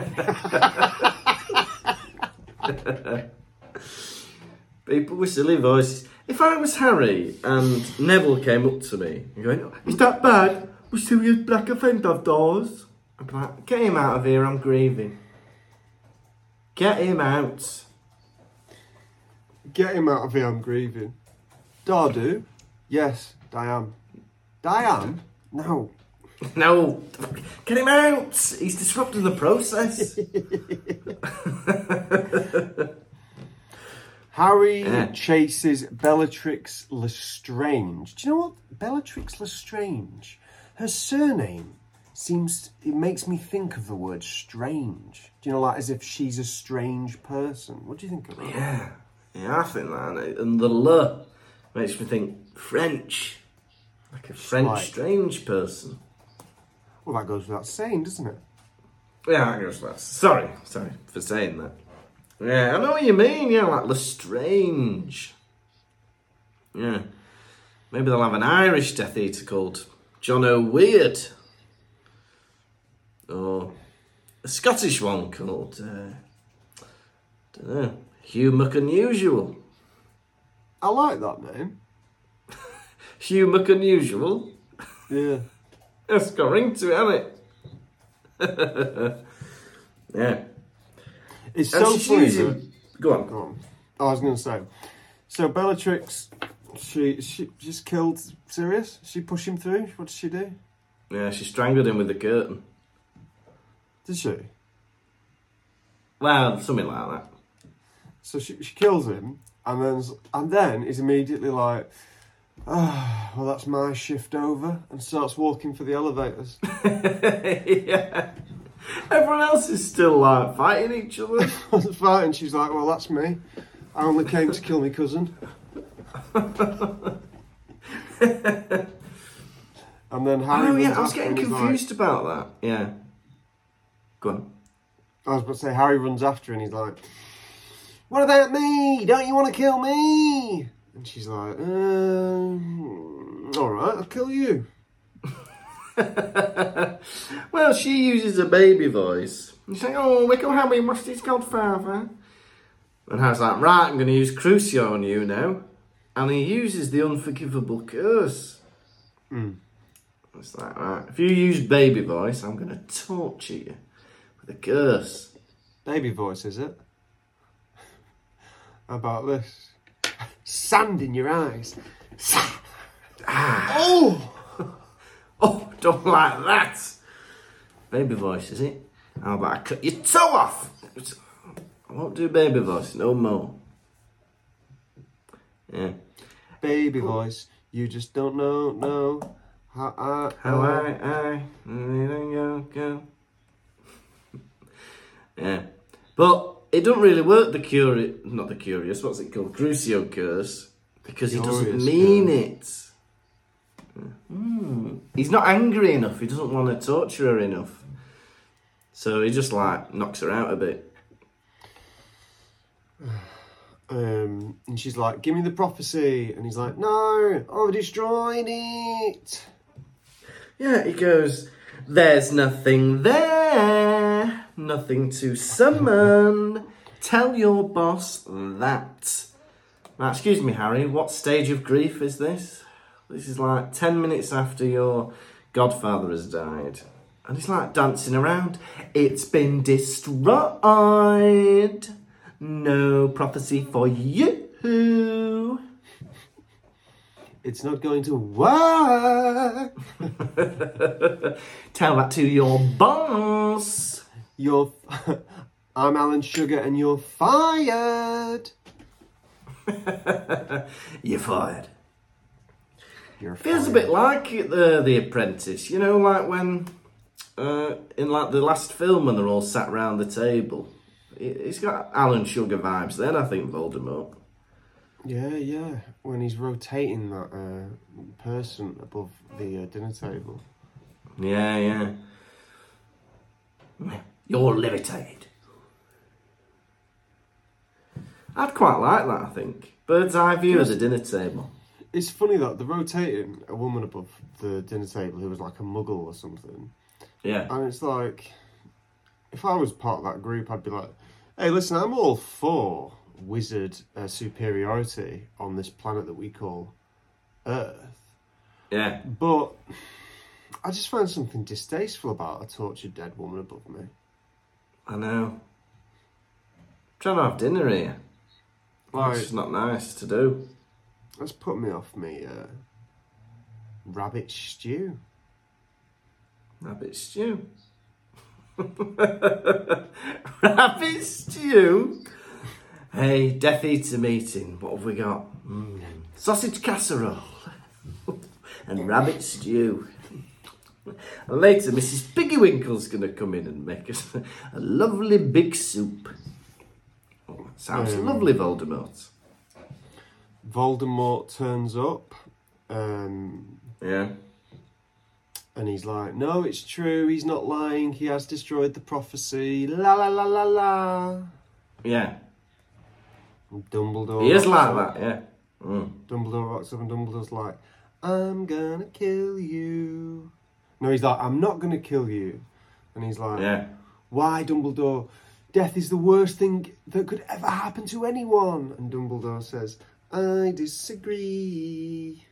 People with silly voices. If I was Harry and Neville came up to me and going, "Is that bad? Was Sirius Black a friend of yours?" I'd be like, "Get him out of here! I'm grieving. Get him out." Get him out of here, I'm grieving. Dardu? Yes, Diane. Diane? No. No, get him out! He's disrupting the process. (laughs) Harry Yeah. chases Bellatrix Lestrange. Do you know what? Bellatrix Lestrange. Her surname seems. It makes me think of the word strange. Do you know, like as if she's a strange person? What do you think of that? Yeah, yeah, I think that. And the L Makes me think French. Like a French like- strange person. Well, that goes without saying, doesn't it? Yeah, I guess that's. Sorry, sorry for saying that. Yeah, I know what you mean. Yeah, like Lestrange. Yeah, maybe they'll have an Irish Death Eater called John O'Weird, or a Scottish one called uh, don't know Hugh McUnusual. I like that name. (laughs) Hugh unusual. Yeah. It's got a ring to it, hasn't it? (laughs) yeah. It's And so funny. using- Go on. Go on. Oh, I was going to say. So Bellatrix, she she just killed Sirius. She pushed him through. What did she do? Yeah, she strangled him with the curtain. Did she? Well, something like that. So she, she kills him, and then and then is immediately like, ah, well that's my shift over, and starts walking for the elevators. (laughs) yeah. Everyone else is still like fighting each other. (laughs) Fighting, she's like, well that's me. I only came to kill my cousin. (laughs) and then Harry. oh yeah, I was getting he's like- confused about that. Yeah. Go on. I was about to say Harry runs after and he's like, "What about me? Don't you want to kill me?" And she's like, um, "All right, I'll kill you." (laughs) well, she uses a baby voice. She's like, "Oh, Wickle Harry, what's his godfather?" And Harry's like, "Right, I'm going to use Crucio on you now," and he uses the unforgivable curse. Hmm. It's like, right, if you use baby voice, I'm going to torture you with a curse. Baby voice, is it? How about this? Sand in your eyes. oh! Oh, don't like that. Baby voice, is it? How about I cut your toe off? I won't do baby voice no more. Yeah. Baby voice, you just don't know, no. How I, How I, I, go, go. Yeah. But it doesn't really work, the curious, not the curious, what's it called? Crucio curse. Because he doesn't Curious mean it. Hmm. He's not angry enough. He doesn't want to torture her enough. So he just like knocks her out a bit. (sighs) Um, and she's like, "Give me the prophecy," and he's like, "No, I've destroyed it." Yeah, he goes, There's nothing there, nothing to summon. Tell your boss that. Now, excuse me, Harry, what stage of grief is this? This is like 10 minutes after your godfather has died. And it's like dancing around. It's been destroyed. No prophecy for you. It's not going to work. (laughs) Tell that to your boss. You're. (laughs) I'm Alan Sugar, and you're fired. (laughs) You're fired. You're Feels a bit like the The Apprentice. You know, like when uh, in like the last film when they're all sat round the table. It- It's got Alan Sugar vibes. Then I think Voldemort. Yeah, yeah. When he's rotating that uh, person above the uh, dinner table. Yeah, yeah. You're levitated. I'd quite like that. I think bird's eye view of a dinner table. It's funny that they're rotating a woman above the dinner table who was like a muggle or something. Yeah, And it's like, if I was part of that group, I'd be like, hey, listen, I'm all for wizard uh, superiority on this planet that we call Earth. yeah. But I just find something distasteful about a tortured dead woman above me. I know. trying to have dinner here. Like, It's not nice to do. that's put me off me uh, rabbit stew. Rabbit stew. (laughs) Rabbit stew. Hey, Death Eater meeting. What have we got? Mm. Sausage casserole (laughs) and rabbit stew. (laughs) Later, Mrs. Piggywinkle's going to come in and make us (laughs) a lovely big soup. Oh, sounds Um, lovely, Voldemort. Voldemort turns up. Um, Yeah. and he's like, "No, it's true. He's not lying. He has destroyed the prophecy." La la la la la. Yeah. And Dumbledore. He is like up. that, yeah. Mm. Dumbledore rocks up, and Dumbledore's like, "I'm gonna kill you." No, he's like, "I'm not gonna kill you," and he's like, Yeah. Why, Dumbledore? Death is the worst thing that could ever happen to anyone. And Dumbledore says, I disagree.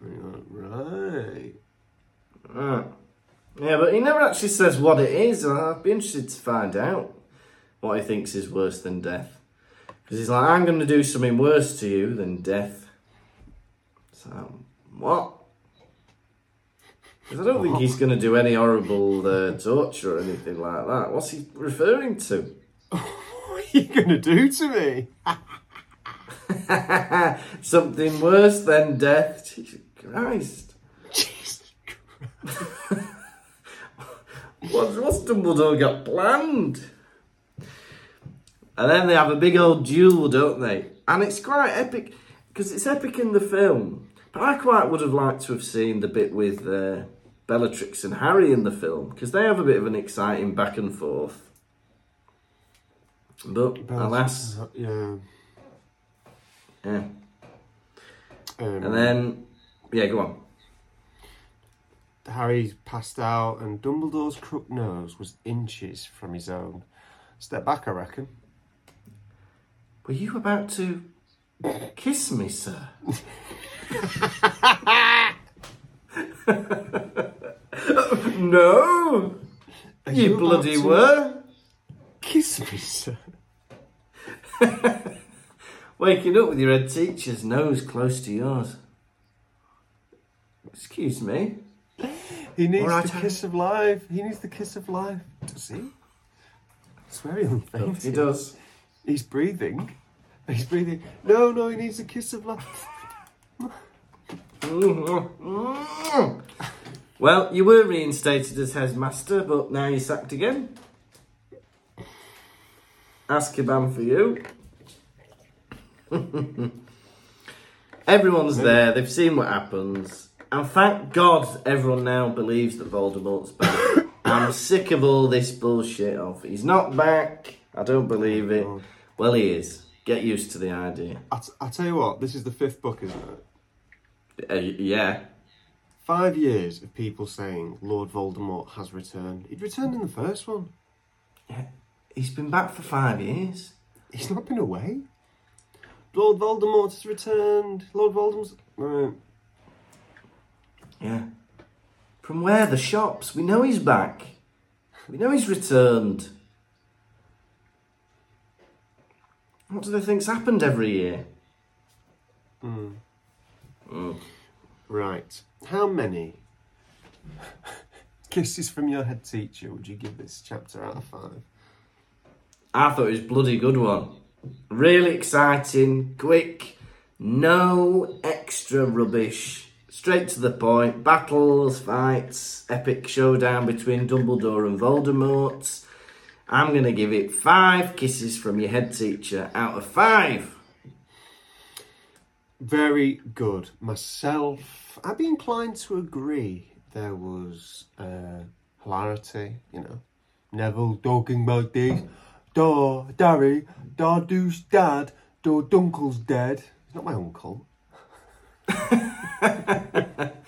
Like, right. Right. Yeah, but he never actually says what it is. I'd be interested to find out what he thinks is worse than death. Because he's like, I'm going to do something worse to you than death. So, what? I don't think he's going to do any horrible uh, torture or anything like that. What's he referring to? What are you going to do to me? (laughs) Something worse than death? Jesus Christ. Jesus (laughs) What's, what's Dumbledore got planned? And then they have a big old duel, don't they? And it's quite epic because it's epic in the film. But I quite would have liked to have seen the bit with uh, Bellatrix and Harry in the film because they have a bit of an exciting back and forth. But alas, Yeah. yeah. Um, And then, yeah, go on. Harry's passed out, and Dumbledore's crook nose was inches from his own. Step back, I reckon. Were you about to kiss me, sir? (laughs) (laughs) no, Are you, about bloody were. Kiss me, sir. (laughs) Waking up with your head teacher's nose close to yours. Excuse me. He needs right, the kiss of life. He needs the kiss of life. Does he? It's very unfair. He does. He's breathing. He's breathing. No, no, he needs a kiss of life. Mm-hmm. Mm-hmm. Well, you were reinstated as headmaster, but now you're sacked again. Ask Azkaban for you. (laughs) Everyone's there, they've seen what happens. And thank God everyone now believes that Voldemort's back. (coughs) I'm sick of all this bullshit of he's not back. I don't believe it. Well, he is. Get used to the idea. I, t- I tell you what, this is the fifth book, isn't it? Uh, yeah. Five years of people saying Lord Voldemort has returned. He'd returned in the first one. Yeah, He's been back for five years. He's not been away. Lord Voldemort has returned. Lord Voldemort's. Right. Yeah. From where? The shops. We know he's back. We know he's returned. What do they think's happened every year? Hmm. Hmm. Right. How many (laughs) kisses from your head teacher would you give this chapter out of five? I thought it was a bloody good one. Really exciting, quick, no extra rubbish. Straight to the point. Battles, fights, epic showdown between Dumbledore and Voldemort. I'm going to give it five kisses from your head teacher out of five. Very good. Myself, I'd be inclined to agree. There was uh, hilarity, you know. Neville talking about this. Da, Darry, da, deuce, dad, da, Dunkle's dead. He's not my uncle. (laughs)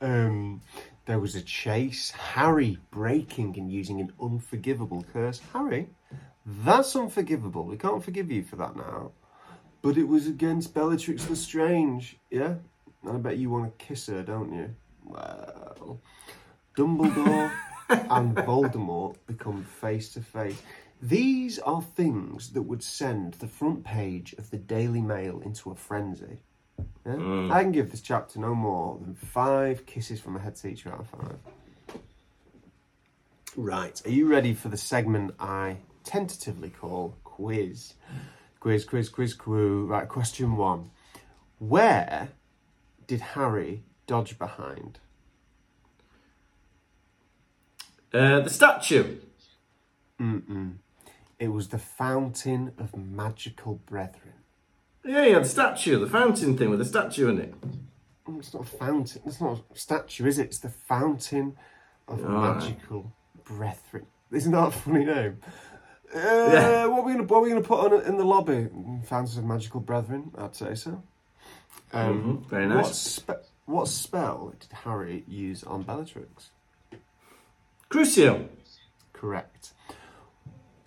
Um, there was a chase. Harry breaking and using an unforgivable curse. Harry, that's unforgivable. We can't forgive you for that now. But it was against Bellatrix Lestrange, yeah? And I bet you want to kiss her, don't you? Well, Dumbledore (laughs) and Voldemort become face to face. These are things that would send the front page of the Daily Mail into a frenzy. Yeah? Mm. I can give this chapter no more than five kisses from a head teacher out of five. Right, are you ready for the segment I tentatively call quiz? Quiz, quiz, quiz, quiz. Right, question one. Where did Harry dodge behind? Uh, the statue. It was the Fountain of Magical Brethren. Yeah, yeah, the statue, the fountain thing with the statue in it. Oh, It's not a fountain. It's not a statue, is it? It's the fountain of magical brethren. Isn't that a funny name? Uh, Yeah. What are we gonna What are we gonna put on in the lobby? Fountains of magical brethren. I'd say so. Um, Mhm, very What, nice. spe- what spell did Harry use on Bellatrix? Crucio. Correct.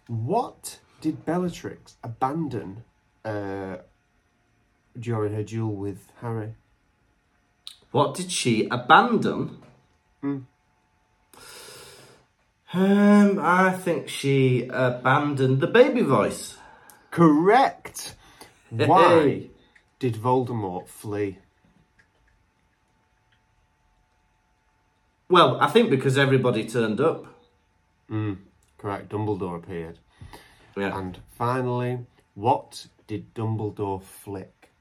What did Bellatrix abandon uh, during her duel with Harry? What did she abandon? Hmm. Um, I think she abandoned the baby voice. Correct. Why did Voldemort flee? Well, I think because everybody turned up. Correct. Dumbledore appeared. Yeah. And finally, what did Dumbledore flick?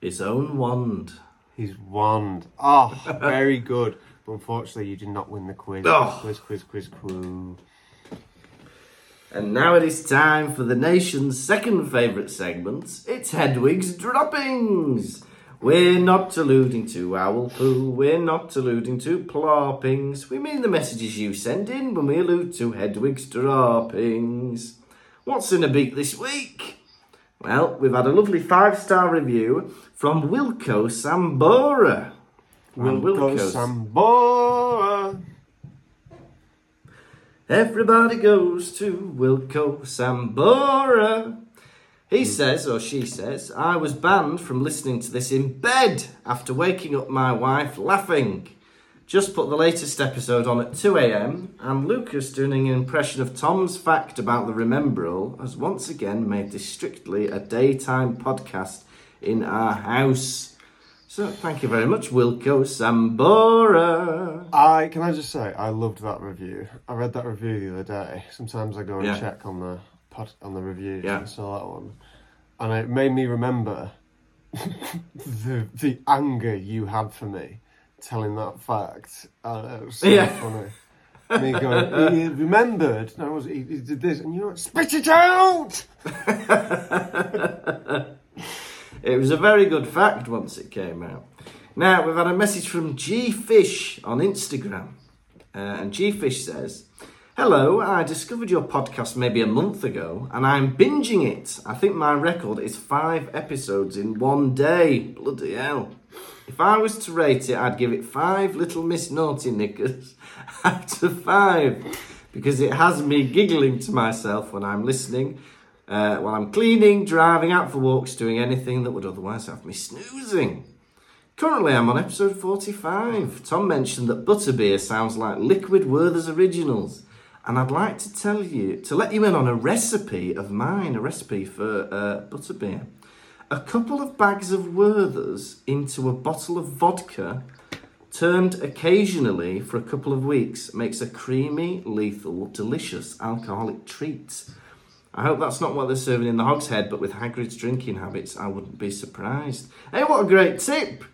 His own wand. His wand. Oh, (laughs) very good. But unfortunately, you did not win the quiz. Oh. Quiz, quiz, quiz, quiz. And now it is time for the nation's second favourite segment. It's Hedwig's Droppings. We're not alluding to owl poo, we're not alluding to ploppings. We mean the messages you send in when we allude to Hedwig's Droppings. What's in a beak this week? Well, we've had a lovely five star review from Wilco Sambora. Wilco Wilco's. Sambora. Everybody goes to Wilco Sambora. He hmm. says, or she says, I was banned from listening to this in bed after waking up my wife laughing. Just put the latest episode on at 2am, and Lukas, doing an impression of Tom's fact about the Remembrall, has once again made this strictly a daytime podcast in our house. So thank you very much, Wilco Sambora. I can I just say I loved that review. I read that review the other day. Sometimes I go and Yeah. check on the pod, on the reviews. Yeah. and saw that one, and it made me remember (laughs) the the anger you had for me telling that fact. And it was so Yeah. funny. Me going, he remembered. No, was he, he did this, and you know, spit it out. (laughs) It was a very good fact once it came out. Now, we've had a message from G Fish on Instagram. Uh, and G Fish says, Hello, I discovered your podcast maybe a month ago and I'm binging it. I think my record is five episodes in one day. Bloody hell. If I was to rate it, I'd give it five little Miss Naughty Knickers (laughs) out of five because it has me giggling to myself when I'm listening, uh, while I'm cleaning, driving, out for walks, doing anything that would otherwise have me snoozing. Currently, I'm on episode 45. Tom mentioned that butterbeer sounds like Liquid Werther's Originals. And I'd like to tell you, to let you in on a recipe of mine, a recipe for uh, butterbeer. A couple of bags of Werther's into a bottle of vodka, turned occasionally for a couple of weeks, makes a creamy, lethal, delicious alcoholic treat. I hope that's not what they're serving in the Hog's Head, but with Hagrid's drinking habits, I wouldn't be surprised. Hey, what a great tip!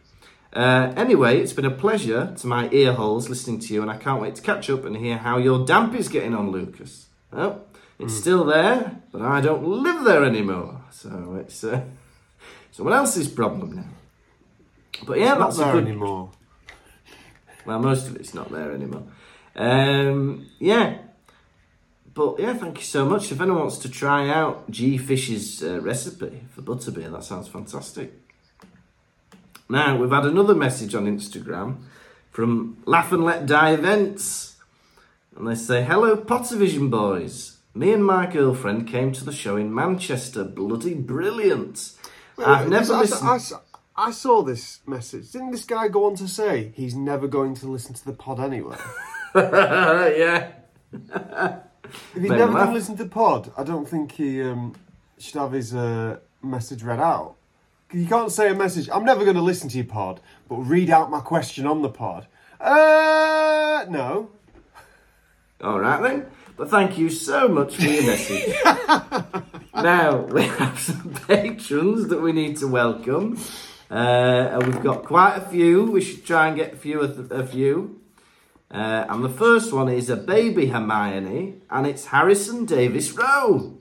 Uh, anyway, it's been a pleasure to my ear holes listening to you, and I can't wait to catch up and hear how your damp is getting on, Lukas. Well, it's still there, but I don't live there anymore, so it's uh, (laughs) someone else's problem now. But yeah, It's not there good. anymore. Well, most of it's not there anymore. Um, yeah. But yeah, thank you so much. If anyone wants to try out G Fish's uh, recipe for butterbeer, that sounds fantastic. Now, we've had another message on Instagram from Laugh and Let Die Events. And they say, Hello, Pottervision boys. Me and my girlfriend came to the show in Manchester. Bloody brilliant. I've never I, listened. I, I, I saw this message. Didn't this guy go on to say he's never going to listen to the pod anyway? (laughs) yeah. (laughs) If he's Made never to listen to pod, I don't think he um, should have his uh, message read out. You can't say a message, I'm never going to listen to your pod, but read out my question on the pod. Uh, no. (laughs) All right then. But thank you so much for your message. (laughs) now we have some (laughs) patrons that we need to welcome, uh, and we've got quite a few. We should try and get a few of a few. Uh, and the first one is a baby Hermione, and it's Harrison Davis Rowe.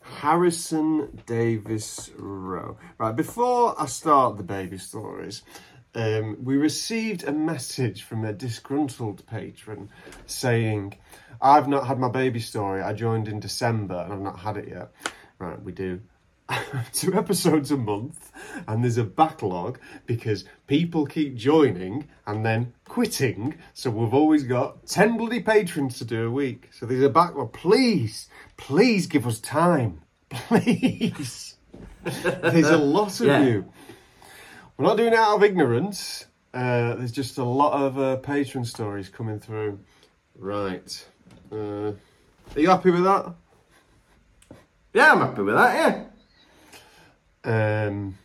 Harrison Davis Rowe. Right, before I start the baby stories, um, we received a message from a disgruntled patron saying, I've not had my baby story. I joined in December and I've not had it yet. Right, we do. (laughs) Two episodes a month, and there's a backlog because people keep joining and then quitting. So we've always got 10 bloody patrons to do a week. So there's a backlog. Please, please give us time. (laughs) Please. there's a lot of (laughs) Yeah. you. We're not doing it out of ignorance. Uh, there's just a lot of uh, patron stories coming through. Right. Uh, are you happy with that? Yeah, I'm happy with that, yeah. Um,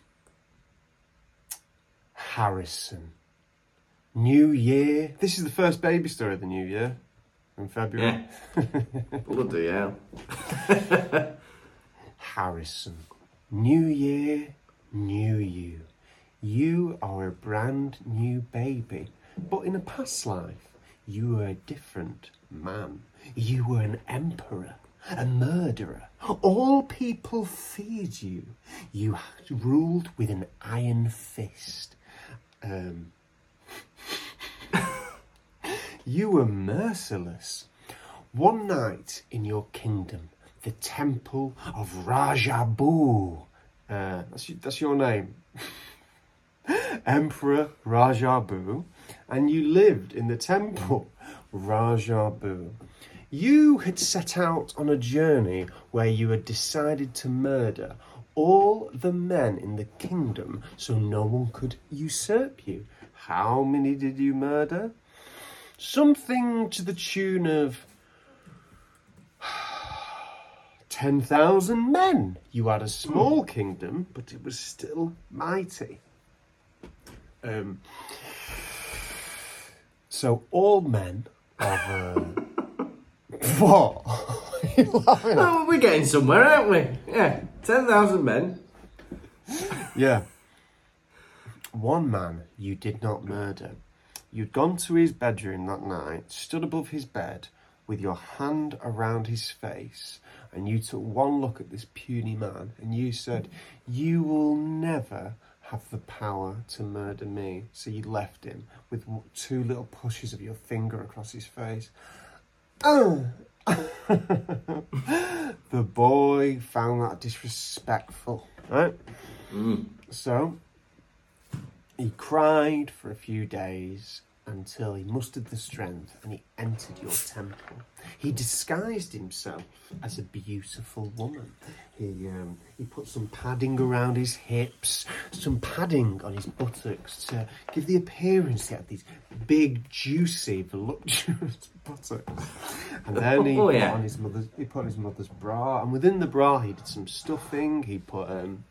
Harrison. New Year. This is the first baby story of the new year in February. Bloody hell. (laughs) Harrison. New year, new you. You are a brand new baby, but in a past life, you were a different man. You were an emperor, a murderer. All people feared you. You ruled with an iron fist. Um, (laughs) you were merciless. One night in your kingdom, the temple of Rajabu. Uh, that's, that's your name. (laughs) Emperor Rajabu. And you lived in the temple (laughs) Rajabu. You had set out on a journey where you had decided to murder all the men in the kingdom so no one could usurp you. How many did you murder? Something to the tune of (sighs) 10,000 men. You had a small kingdom, but it was still mighty. Um, so, all men of. Uh, (laughs) what? (laughs) Are laughing at? Oh, we're getting somewhere, aren't we? Yeah, 10,000 men. Yeah. One man you did not murder. You'd gone to his bedroom that night, stood above his bed with your hand around his face, and you took one look at this puny man and you said, You will never have the power to murder me. So you left him with two little pushes of your finger across his face. Oh. (laughs) the boy found that disrespectful, right? Mm. So he cried for a few days until he mustered the strength and he entered your temple. He disguised himself as a beautiful woman. He um, he put some padding around his hips, some padding on his buttocks to give the appearance he had these big, juicy, voluptuous (laughs) buttocks. And then he Oh, put yeah. on his mother's he put on his mother's bra, and within the bra he did some stuffing. He put um,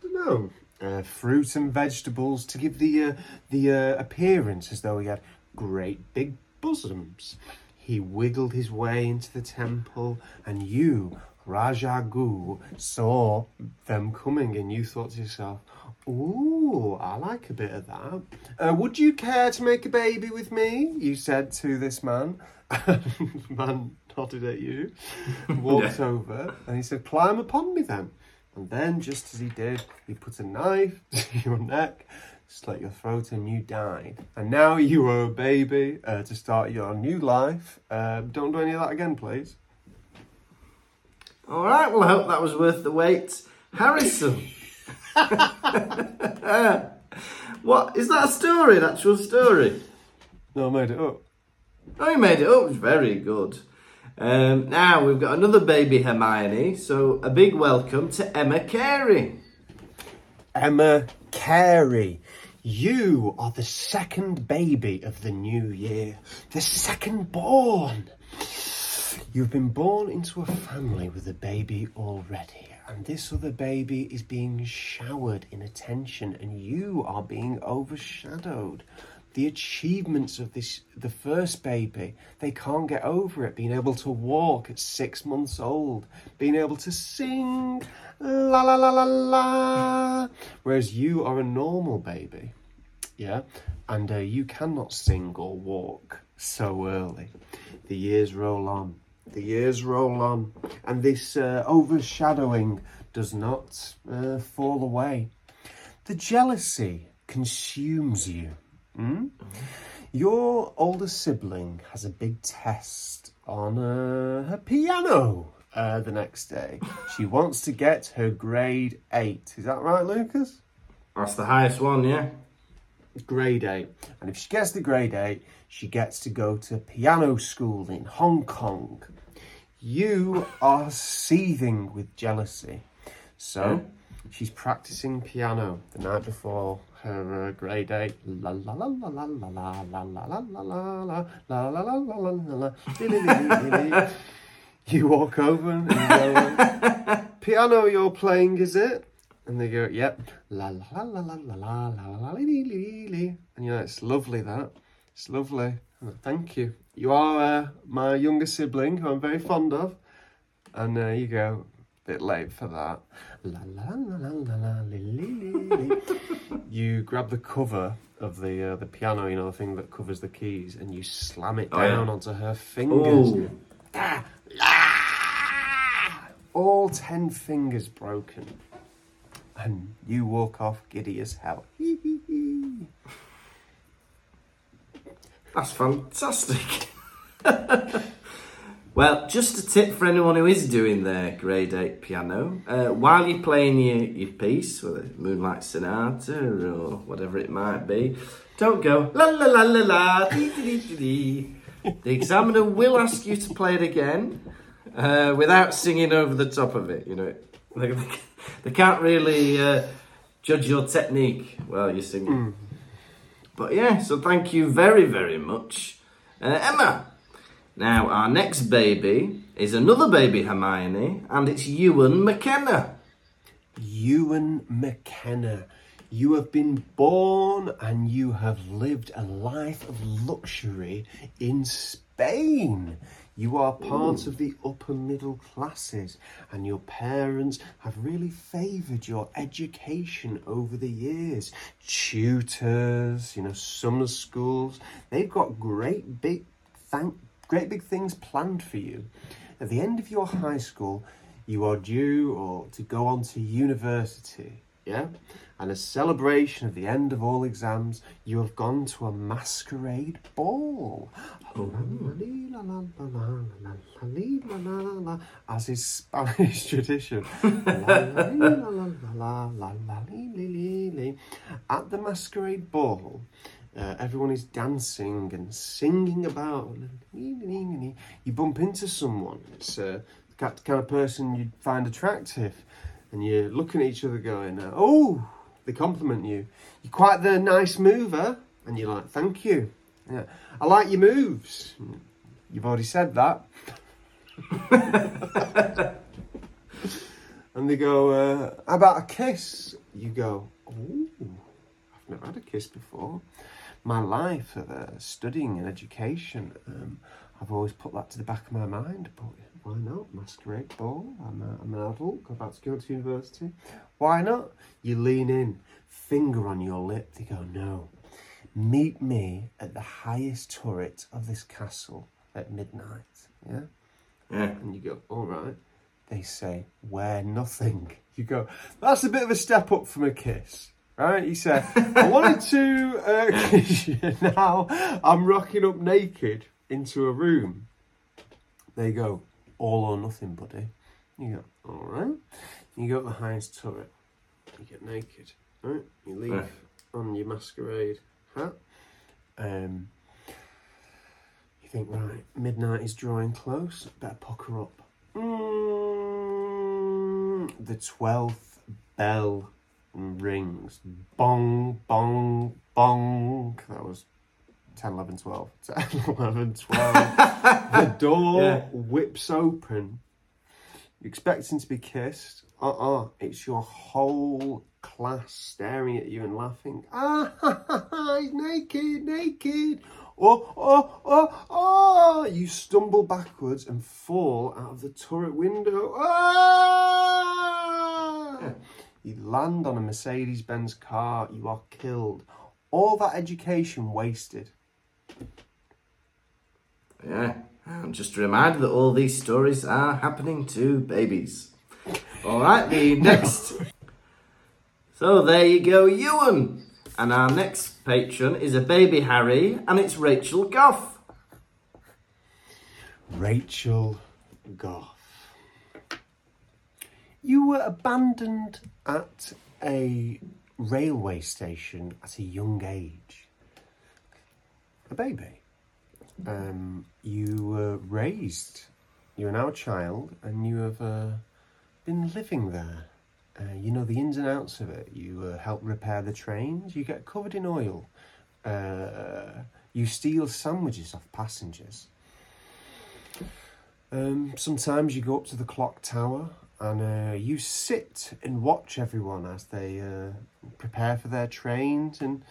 don't know, uh, fruit and vegetables to give the uh, the uh, appearance as though he had great big bosoms. He wiggled his way into the temple, and you, Rajagu, saw them coming, and you thought to yourself, "Ooh, I like a bit of that. Uh, would you care to make a baby with me?" You said to this man. (laughs) man nodded at you, walked (laughs) over, and he said, "Climb upon me, then." And then, just as he did, he put a knife (laughs) to your neck, slit your throat, and you died. And now you are a baby uh, to start your new life. Uh, don't do any of that again, please. All right, well, I hope that was worth the wait. Harrison. (laughs) what? Is that a story, an actual story? No, I made it up. Oh, you made it up. It's very good. Um, now, we've got another baby Hermione, so a big welcome to Emma Carey. Emma Carey, you are the second baby of the new year, the second born. You've been born into a family with a baby already, and this other baby is being showered in attention, and you are being overshadowed. The achievements of this, the first baby, they can't get over it. Being able to walk at six months old, being able to sing, la la la la la. Whereas you are a normal baby, yeah, and uh, you cannot sing or walk so early. The years roll on, The years roll on, and this uh, overshadowing does not uh, fall away. The jealousy consumes you. Hmm? Your older sibling has a big test on uh, her piano uh, the next day. She wants to get her grade 8. Is that right, Lukas? That's the highest one, yeah. grade 8. And if she gets the grade 8, she gets to go to piano school in Hong Kong. You are seething with jealousy. So she's practicing piano the night before her uh, grade 8. La la la la la la la la la la la la la la la la la la la la. You walk over and go, piano you're playing, is it? And they go, yep. La la la la la la la la la la li, li, li. And you're like, it's lovely that. It's lovely. Thank you. You are uh, my younger sibling who I'm very fond of. And uh, you go, bit late for that. La la la la la la li, li, li, li. (laughs) You grab the cover of the uh, the piano, you know, the thing that covers the keys, and you slam it Oh, yeah. down onto her fingers. Ooh. Ah, ah! All ten fingers broken. And you walk off giddy as hell. That's fantastic. (laughs) well, just a tip for anyone who is doing their grade 8 piano. Uh, while you're playing your, your piece, whether it's Moonlight Sonata or whatever it might be, don't go la la la la la dee dee dee dee. The examiner will ask you to play it again uh, without singing over the top of it. You know, they, they can't really uh, judge your technique while you're singing. But yeah, so thank you very, very much, uh, Emma. Now, our next baby is another baby Hermione, and it's Ewan McKenna. Ewan McKenna, you have been born and you have lived a life of luxury in Spain. You are part of the upper middle classes, and your parents have really favoured your education over the years. Tutors, you know, summer schools, they've got great big thank great big things planned for you. At the end of your high school, you are due or to go on to university, yeah? And a celebration of the end of all exams, you have gone to a masquerade ball. As is Spanish tradition. At the masquerade ball, uh, everyone is dancing and singing about. You bump into someone. It's uh, the kind of person you'd find attractive, and you're looking at each other, going, uh, "Oh!" They compliment you. You're quite the nice mover, and you're like, "Thank you." Yeah, I like your moves. You've already said that. (laughs) and they go, uh, "How about a kiss?" You go, "Oh, I've never had a kiss before." My life of uh, studying and education, um, I've always put that to the back of my mind. But why not? Masquerade ball. I'm, a, I'm an adult, about to go to university. Why not? You lean in, finger on your lip. They go, no. Meet me at the highest turret of this castle at midnight. Yeah? Yeah. And you go, all right. They say, wear nothing. You go, that's a bit of a step up from a kiss. Right? he said, I wanted to uh, (laughs) kiss you. Now I'm rocking up naked into a room. They go, all or nothing, buddy. You go, all right. You go up the highest turret. You get naked. Right? You leave Yeah. on your masquerade hat. Um, you think, right, midnight is drawing close. Better pucker up. Mm, the twelfth bell rings. Bong, bong, bong. That was 10, 11, 12. (laughs) 10, 11, 12. the (laughs) door Yeah. whips open. You're expecting to be kissed. Uh-uh. It's your whole class staring at you and laughing. (laughs) Ah, ha, ha, ha, he's naked, naked. Oh, oh, oh, oh. You stumble backwards and fall out of the turret window. Ah! You land on a Mercedes Benz car. You are killed. All that education wasted. Yeah. And just a reminder that all these stories are happening to babies. All right, the (laughs) next. So there you go, Ewan. And our next patron is a baby Harry, and it's Rachel Goff. Rachel Goff. You were abandoned at a railway station at a young age. A baby. Um, you were raised. You're now a child, and you have uh, been living there. Uh, you know the ins and outs of it. You uh, help repair the trains. You get covered in oil. Uh, you steal sandwiches off passengers. Um, sometimes you go up to the clock tower and uh, you sit and watch everyone as they uh, prepare for their trains and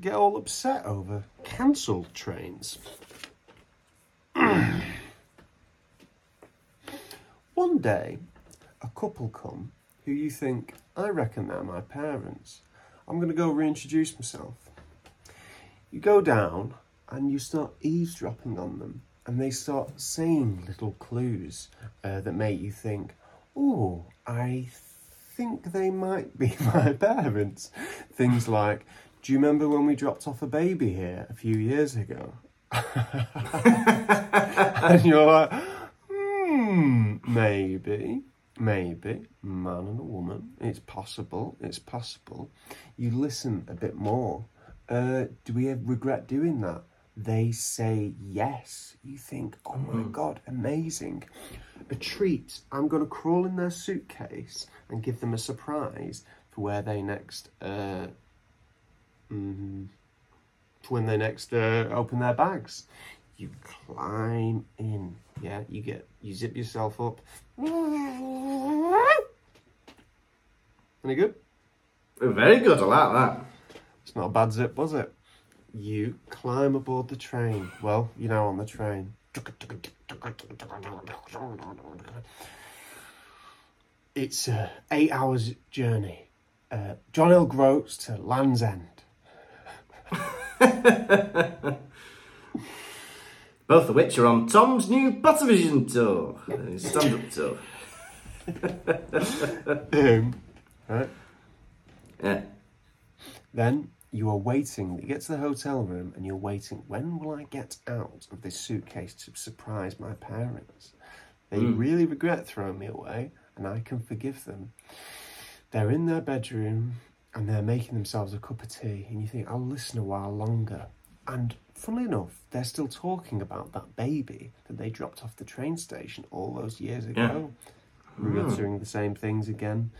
get all upset over cancelled trains. (clears throat) One day, a couple come who you think, I reckon they're my parents. I'm going to go reintroduce myself. You go down and you start eavesdropping on them, and they start saying little clues uh, that make you think, oh, I think they might be (laughs) my parents. Things like, do you remember when we dropped off a baby here a few years ago? (laughs) and you're like, hmm, maybe, maybe, man and a woman. It's possible, it's possible. You listen a bit more. Uh, do we regret doing that? They say yes. You think, oh my god, amazing. A treat. I'm going to crawl in their suitcase and give them a surprise for where they next, uh, mm, for when they next uh, open their bags. You climb in, yeah. You get, you zip yourself up. Any good? Very good, I like that. It's not a bad zip, was it? You climb aboard the train. Well, you're now on the train. It's a eight hours journey. Uh, John o' Groats to Land's End. (laughs) Both of which are on Tom's new Buttervision tour, his stand-up tour. (laughs) Um, right. Yeah. Then you are waiting. You get to the hotel room and you're waiting. When will I get out of this suitcase to surprise my parents? They hmm. really regret throwing me away, and I can forgive them. They're in their bedroom and they're making themselves a cup of tea, and you think, I'll listen a while longer. And funnily enough, they're still talking about that baby that they dropped off the train station all those years ago. Regretting hmm. the same things again.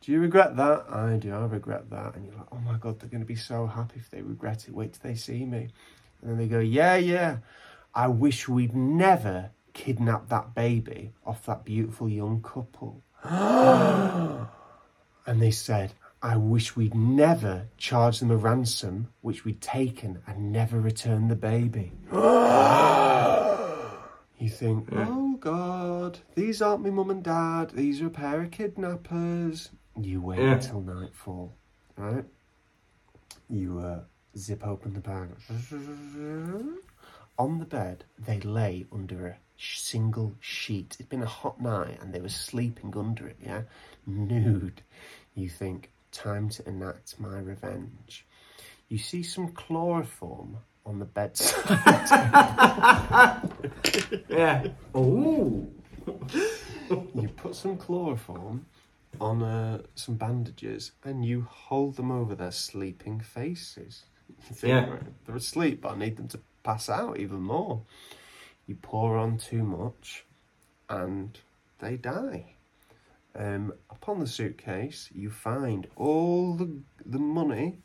Do you regret that? I do. I regret that. And you're like, oh my God, they're going to be so happy if they regret it. Wait till they see me. And then they go, yeah, yeah. I wish we'd never kidnapped that baby off that beautiful young couple. (gasps) and they said, I wish we'd never charged them a ransom, which we'd taken and never returned the baby. (gasps) you think, oh God, these aren't my mum and dad, these are a pair of kidnappers. You wait Yeah. until nightfall, right? You uh, zip open the bag. On the bed, they lay under a single sheet. It'd been a hot night and they were sleeping under it, yeah? Nude. You think, time to enact my revenge. You see some chloroform on the bedside. (laughs) Yeah. Ooh. you put some chloroform on uh, some bandages and you hold them over their sleeping faces. (laughs) Yeah. "Right, they're asleep, but I need them to pass out even more. You pour on too much and they die. Um, upon the suitcase, you find all the, the money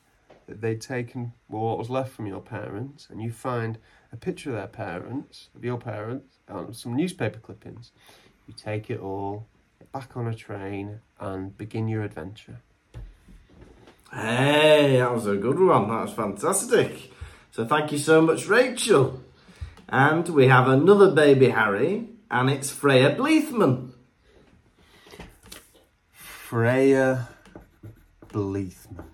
that they'd taken, well, what was left from your parents, and you find a picture of their parents, of your parents, and some newspaper clippings. You take it all, get back on a train, and begin your adventure. Hey, that was a good one. That was fantastic. So thank you so much, Rachel. And we have another baby Harry, and it's Freya Bleethman. Freya Bleethman.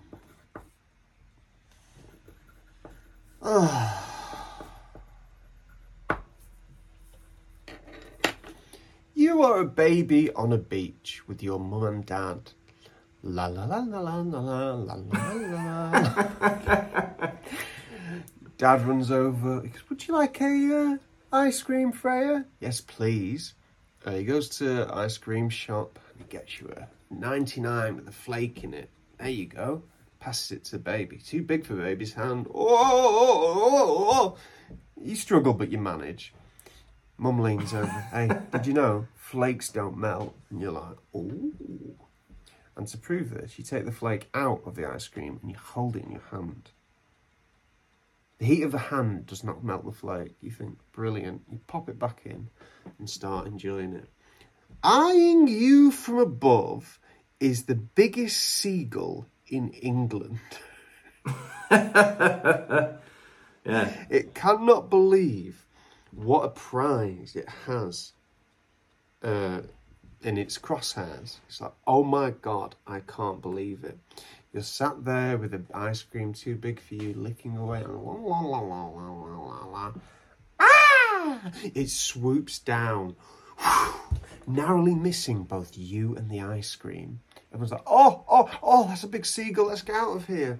Ah. You are a baby on a beach with your mum and dad. La la la la la la la la la. Dad runs over. He goes, "Would you like a uh, ice cream, Freya?" Yes, please. Uh, he goes to ice cream shop and he gets you a 99 with a flake in it. There you go. Passes it to baby. Too big for baby's hand. Oh, oh, oh, oh. You struggle, but you manage. Mum leans over. Hey, did you know flakes don't melt? And you're like, oh. And to prove this, you take the flake out of the ice cream and you hold it in your hand. The heat of the hand does not melt the flake. You think, brilliant. You pop it back in and start enjoying it. Eyeing you from above is the biggest seagull in England. (laughs) Yeah. It cannot believe what a prize it has uh, in its crosshairs. It's like, oh my god, I can't believe it. You're sat there with an ice cream too big for you, licking away. Ah! It swoops down, narrowly missing both you and the ice cream. Everyone's like, oh, oh, oh, that's a big seagull. Let's get out of here.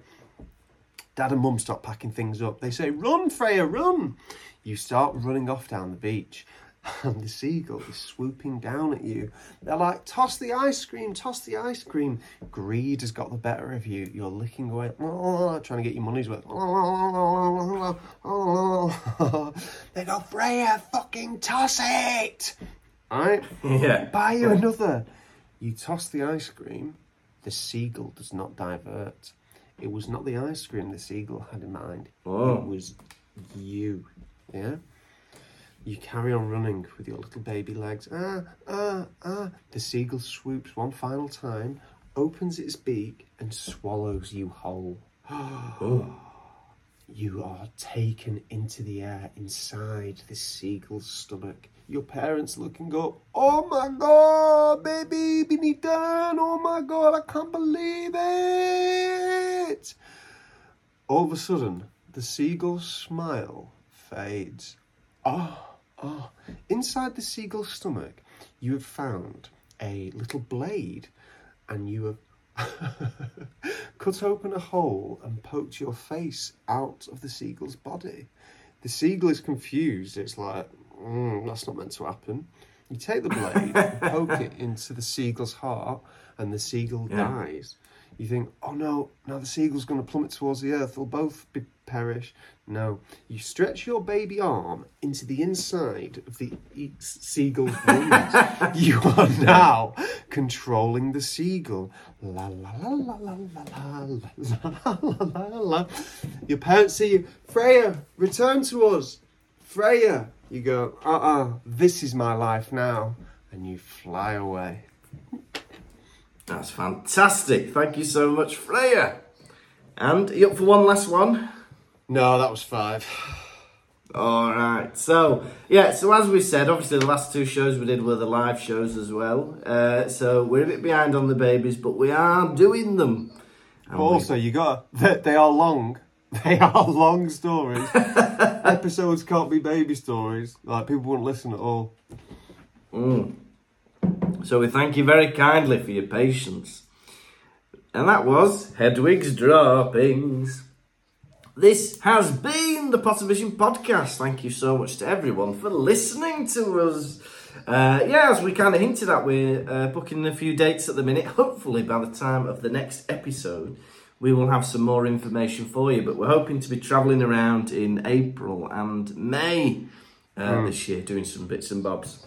Dad and Mum start packing things up. They say, Run, Freya, run! You start running off down the beach, (laughs) and the seagull is swooping down at you. They're like, Toss the ice cream, toss the ice cream. Greed has got the better of you. You're licking away, (laughs) trying to get your money's worth. (laughs) They go, Freya, fucking toss it! Alright? Yeah. Buy you another. You toss the ice cream, the seagull does not divert. It was not the ice cream the seagull had in mind. Oh. It was you. Yeah? You carry on running with your little baby legs. Ah, ah, ah. The seagull swoops one final time, opens its beak, and swallows you whole. (gasps) Oh. You are taken into the air inside the seagull's stomach. Your parents look and go, Oh my god, baby, done. Oh my god, I can't believe it. All of a sudden, the seagull's smile fades. Ah, ah. Inside the seagull's stomach, you have found a little blade and you have (laughs) cut open a hole and poked your face out of the seagull's body. The seagull is confused. It's like, mm, that's not meant to happen. You take the blade, (laughs) poke it into the seagull's heart, and the seagull Yeah. dies. You think, oh no, now the seagull's going to plummet towards the earth. They'll both be perish. No, you stretch your baby arm into the inside of the e- seagull's (laughs) wings. you are now controlling the seagull. La la la la la la la la la la la. Your parents see you, Freya, return to us. Freya, you go, uh uh this is my life now. And you fly away. That's fantastic. Thank you so much, Freya. And you up for one last one? No, that was five. All right. So yeah. So as we said, obviously the last two shows we did were the live shows as well. Uh, so we're a bit behind on the babies, but we are doing them. But also, you got they are long. (laughs) They are long stories. Episodes can't be baby stories. Like people wouldn't listen at all. we- so we thank you very kindly for your patience. And that was Hedwig's Droppings. This has been the Pottervision podcast. Thank you so much to everyone for listening to us. Uh, yeah, as we kind of hinted at, we're uh, booking a few dates at the minute. Hopefully, by the time of the next episode, we will have some more information for you. But we're hoping to be travelling around in April and May uh, this year, doing some bits and bobs.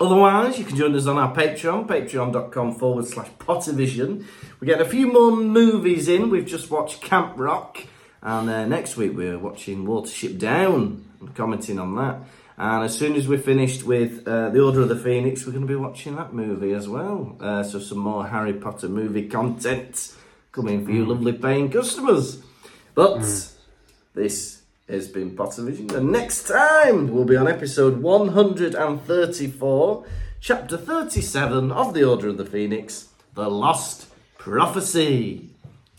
Otherwise, you can join us on our Patreon, patreon.com forward slash Pottervision. We're getting a few more movies in. We've just watched Camp Rock, and uh, next week we're watching Watership Down and commenting on that. And as soon as we're finished with uh, The Order of the Phoenix, we're going to be watching that movie as well. Uh, so, some more Harry Potter movie content coming for you, lovely paying customers. But hmm. this has been Pottervision. And next time we'll be on episode 134, chapter 37 of The Order of the Phoenix The Lost Prophecy.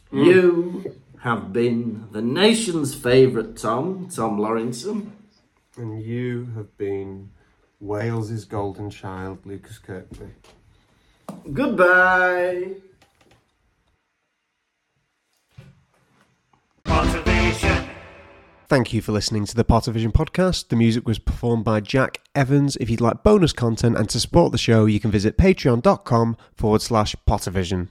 Hmm. You have been the nation's favourite Tom, Tom Lawrinson. And you have been Wales's golden child, Lukas Kirkby. Goodbye. Thank you for listening to the Pottervision podcast. The music was performed by Jack Evans. If you'd like bonus content and to support the show, you can visit patreon.com forward slash Pottervision.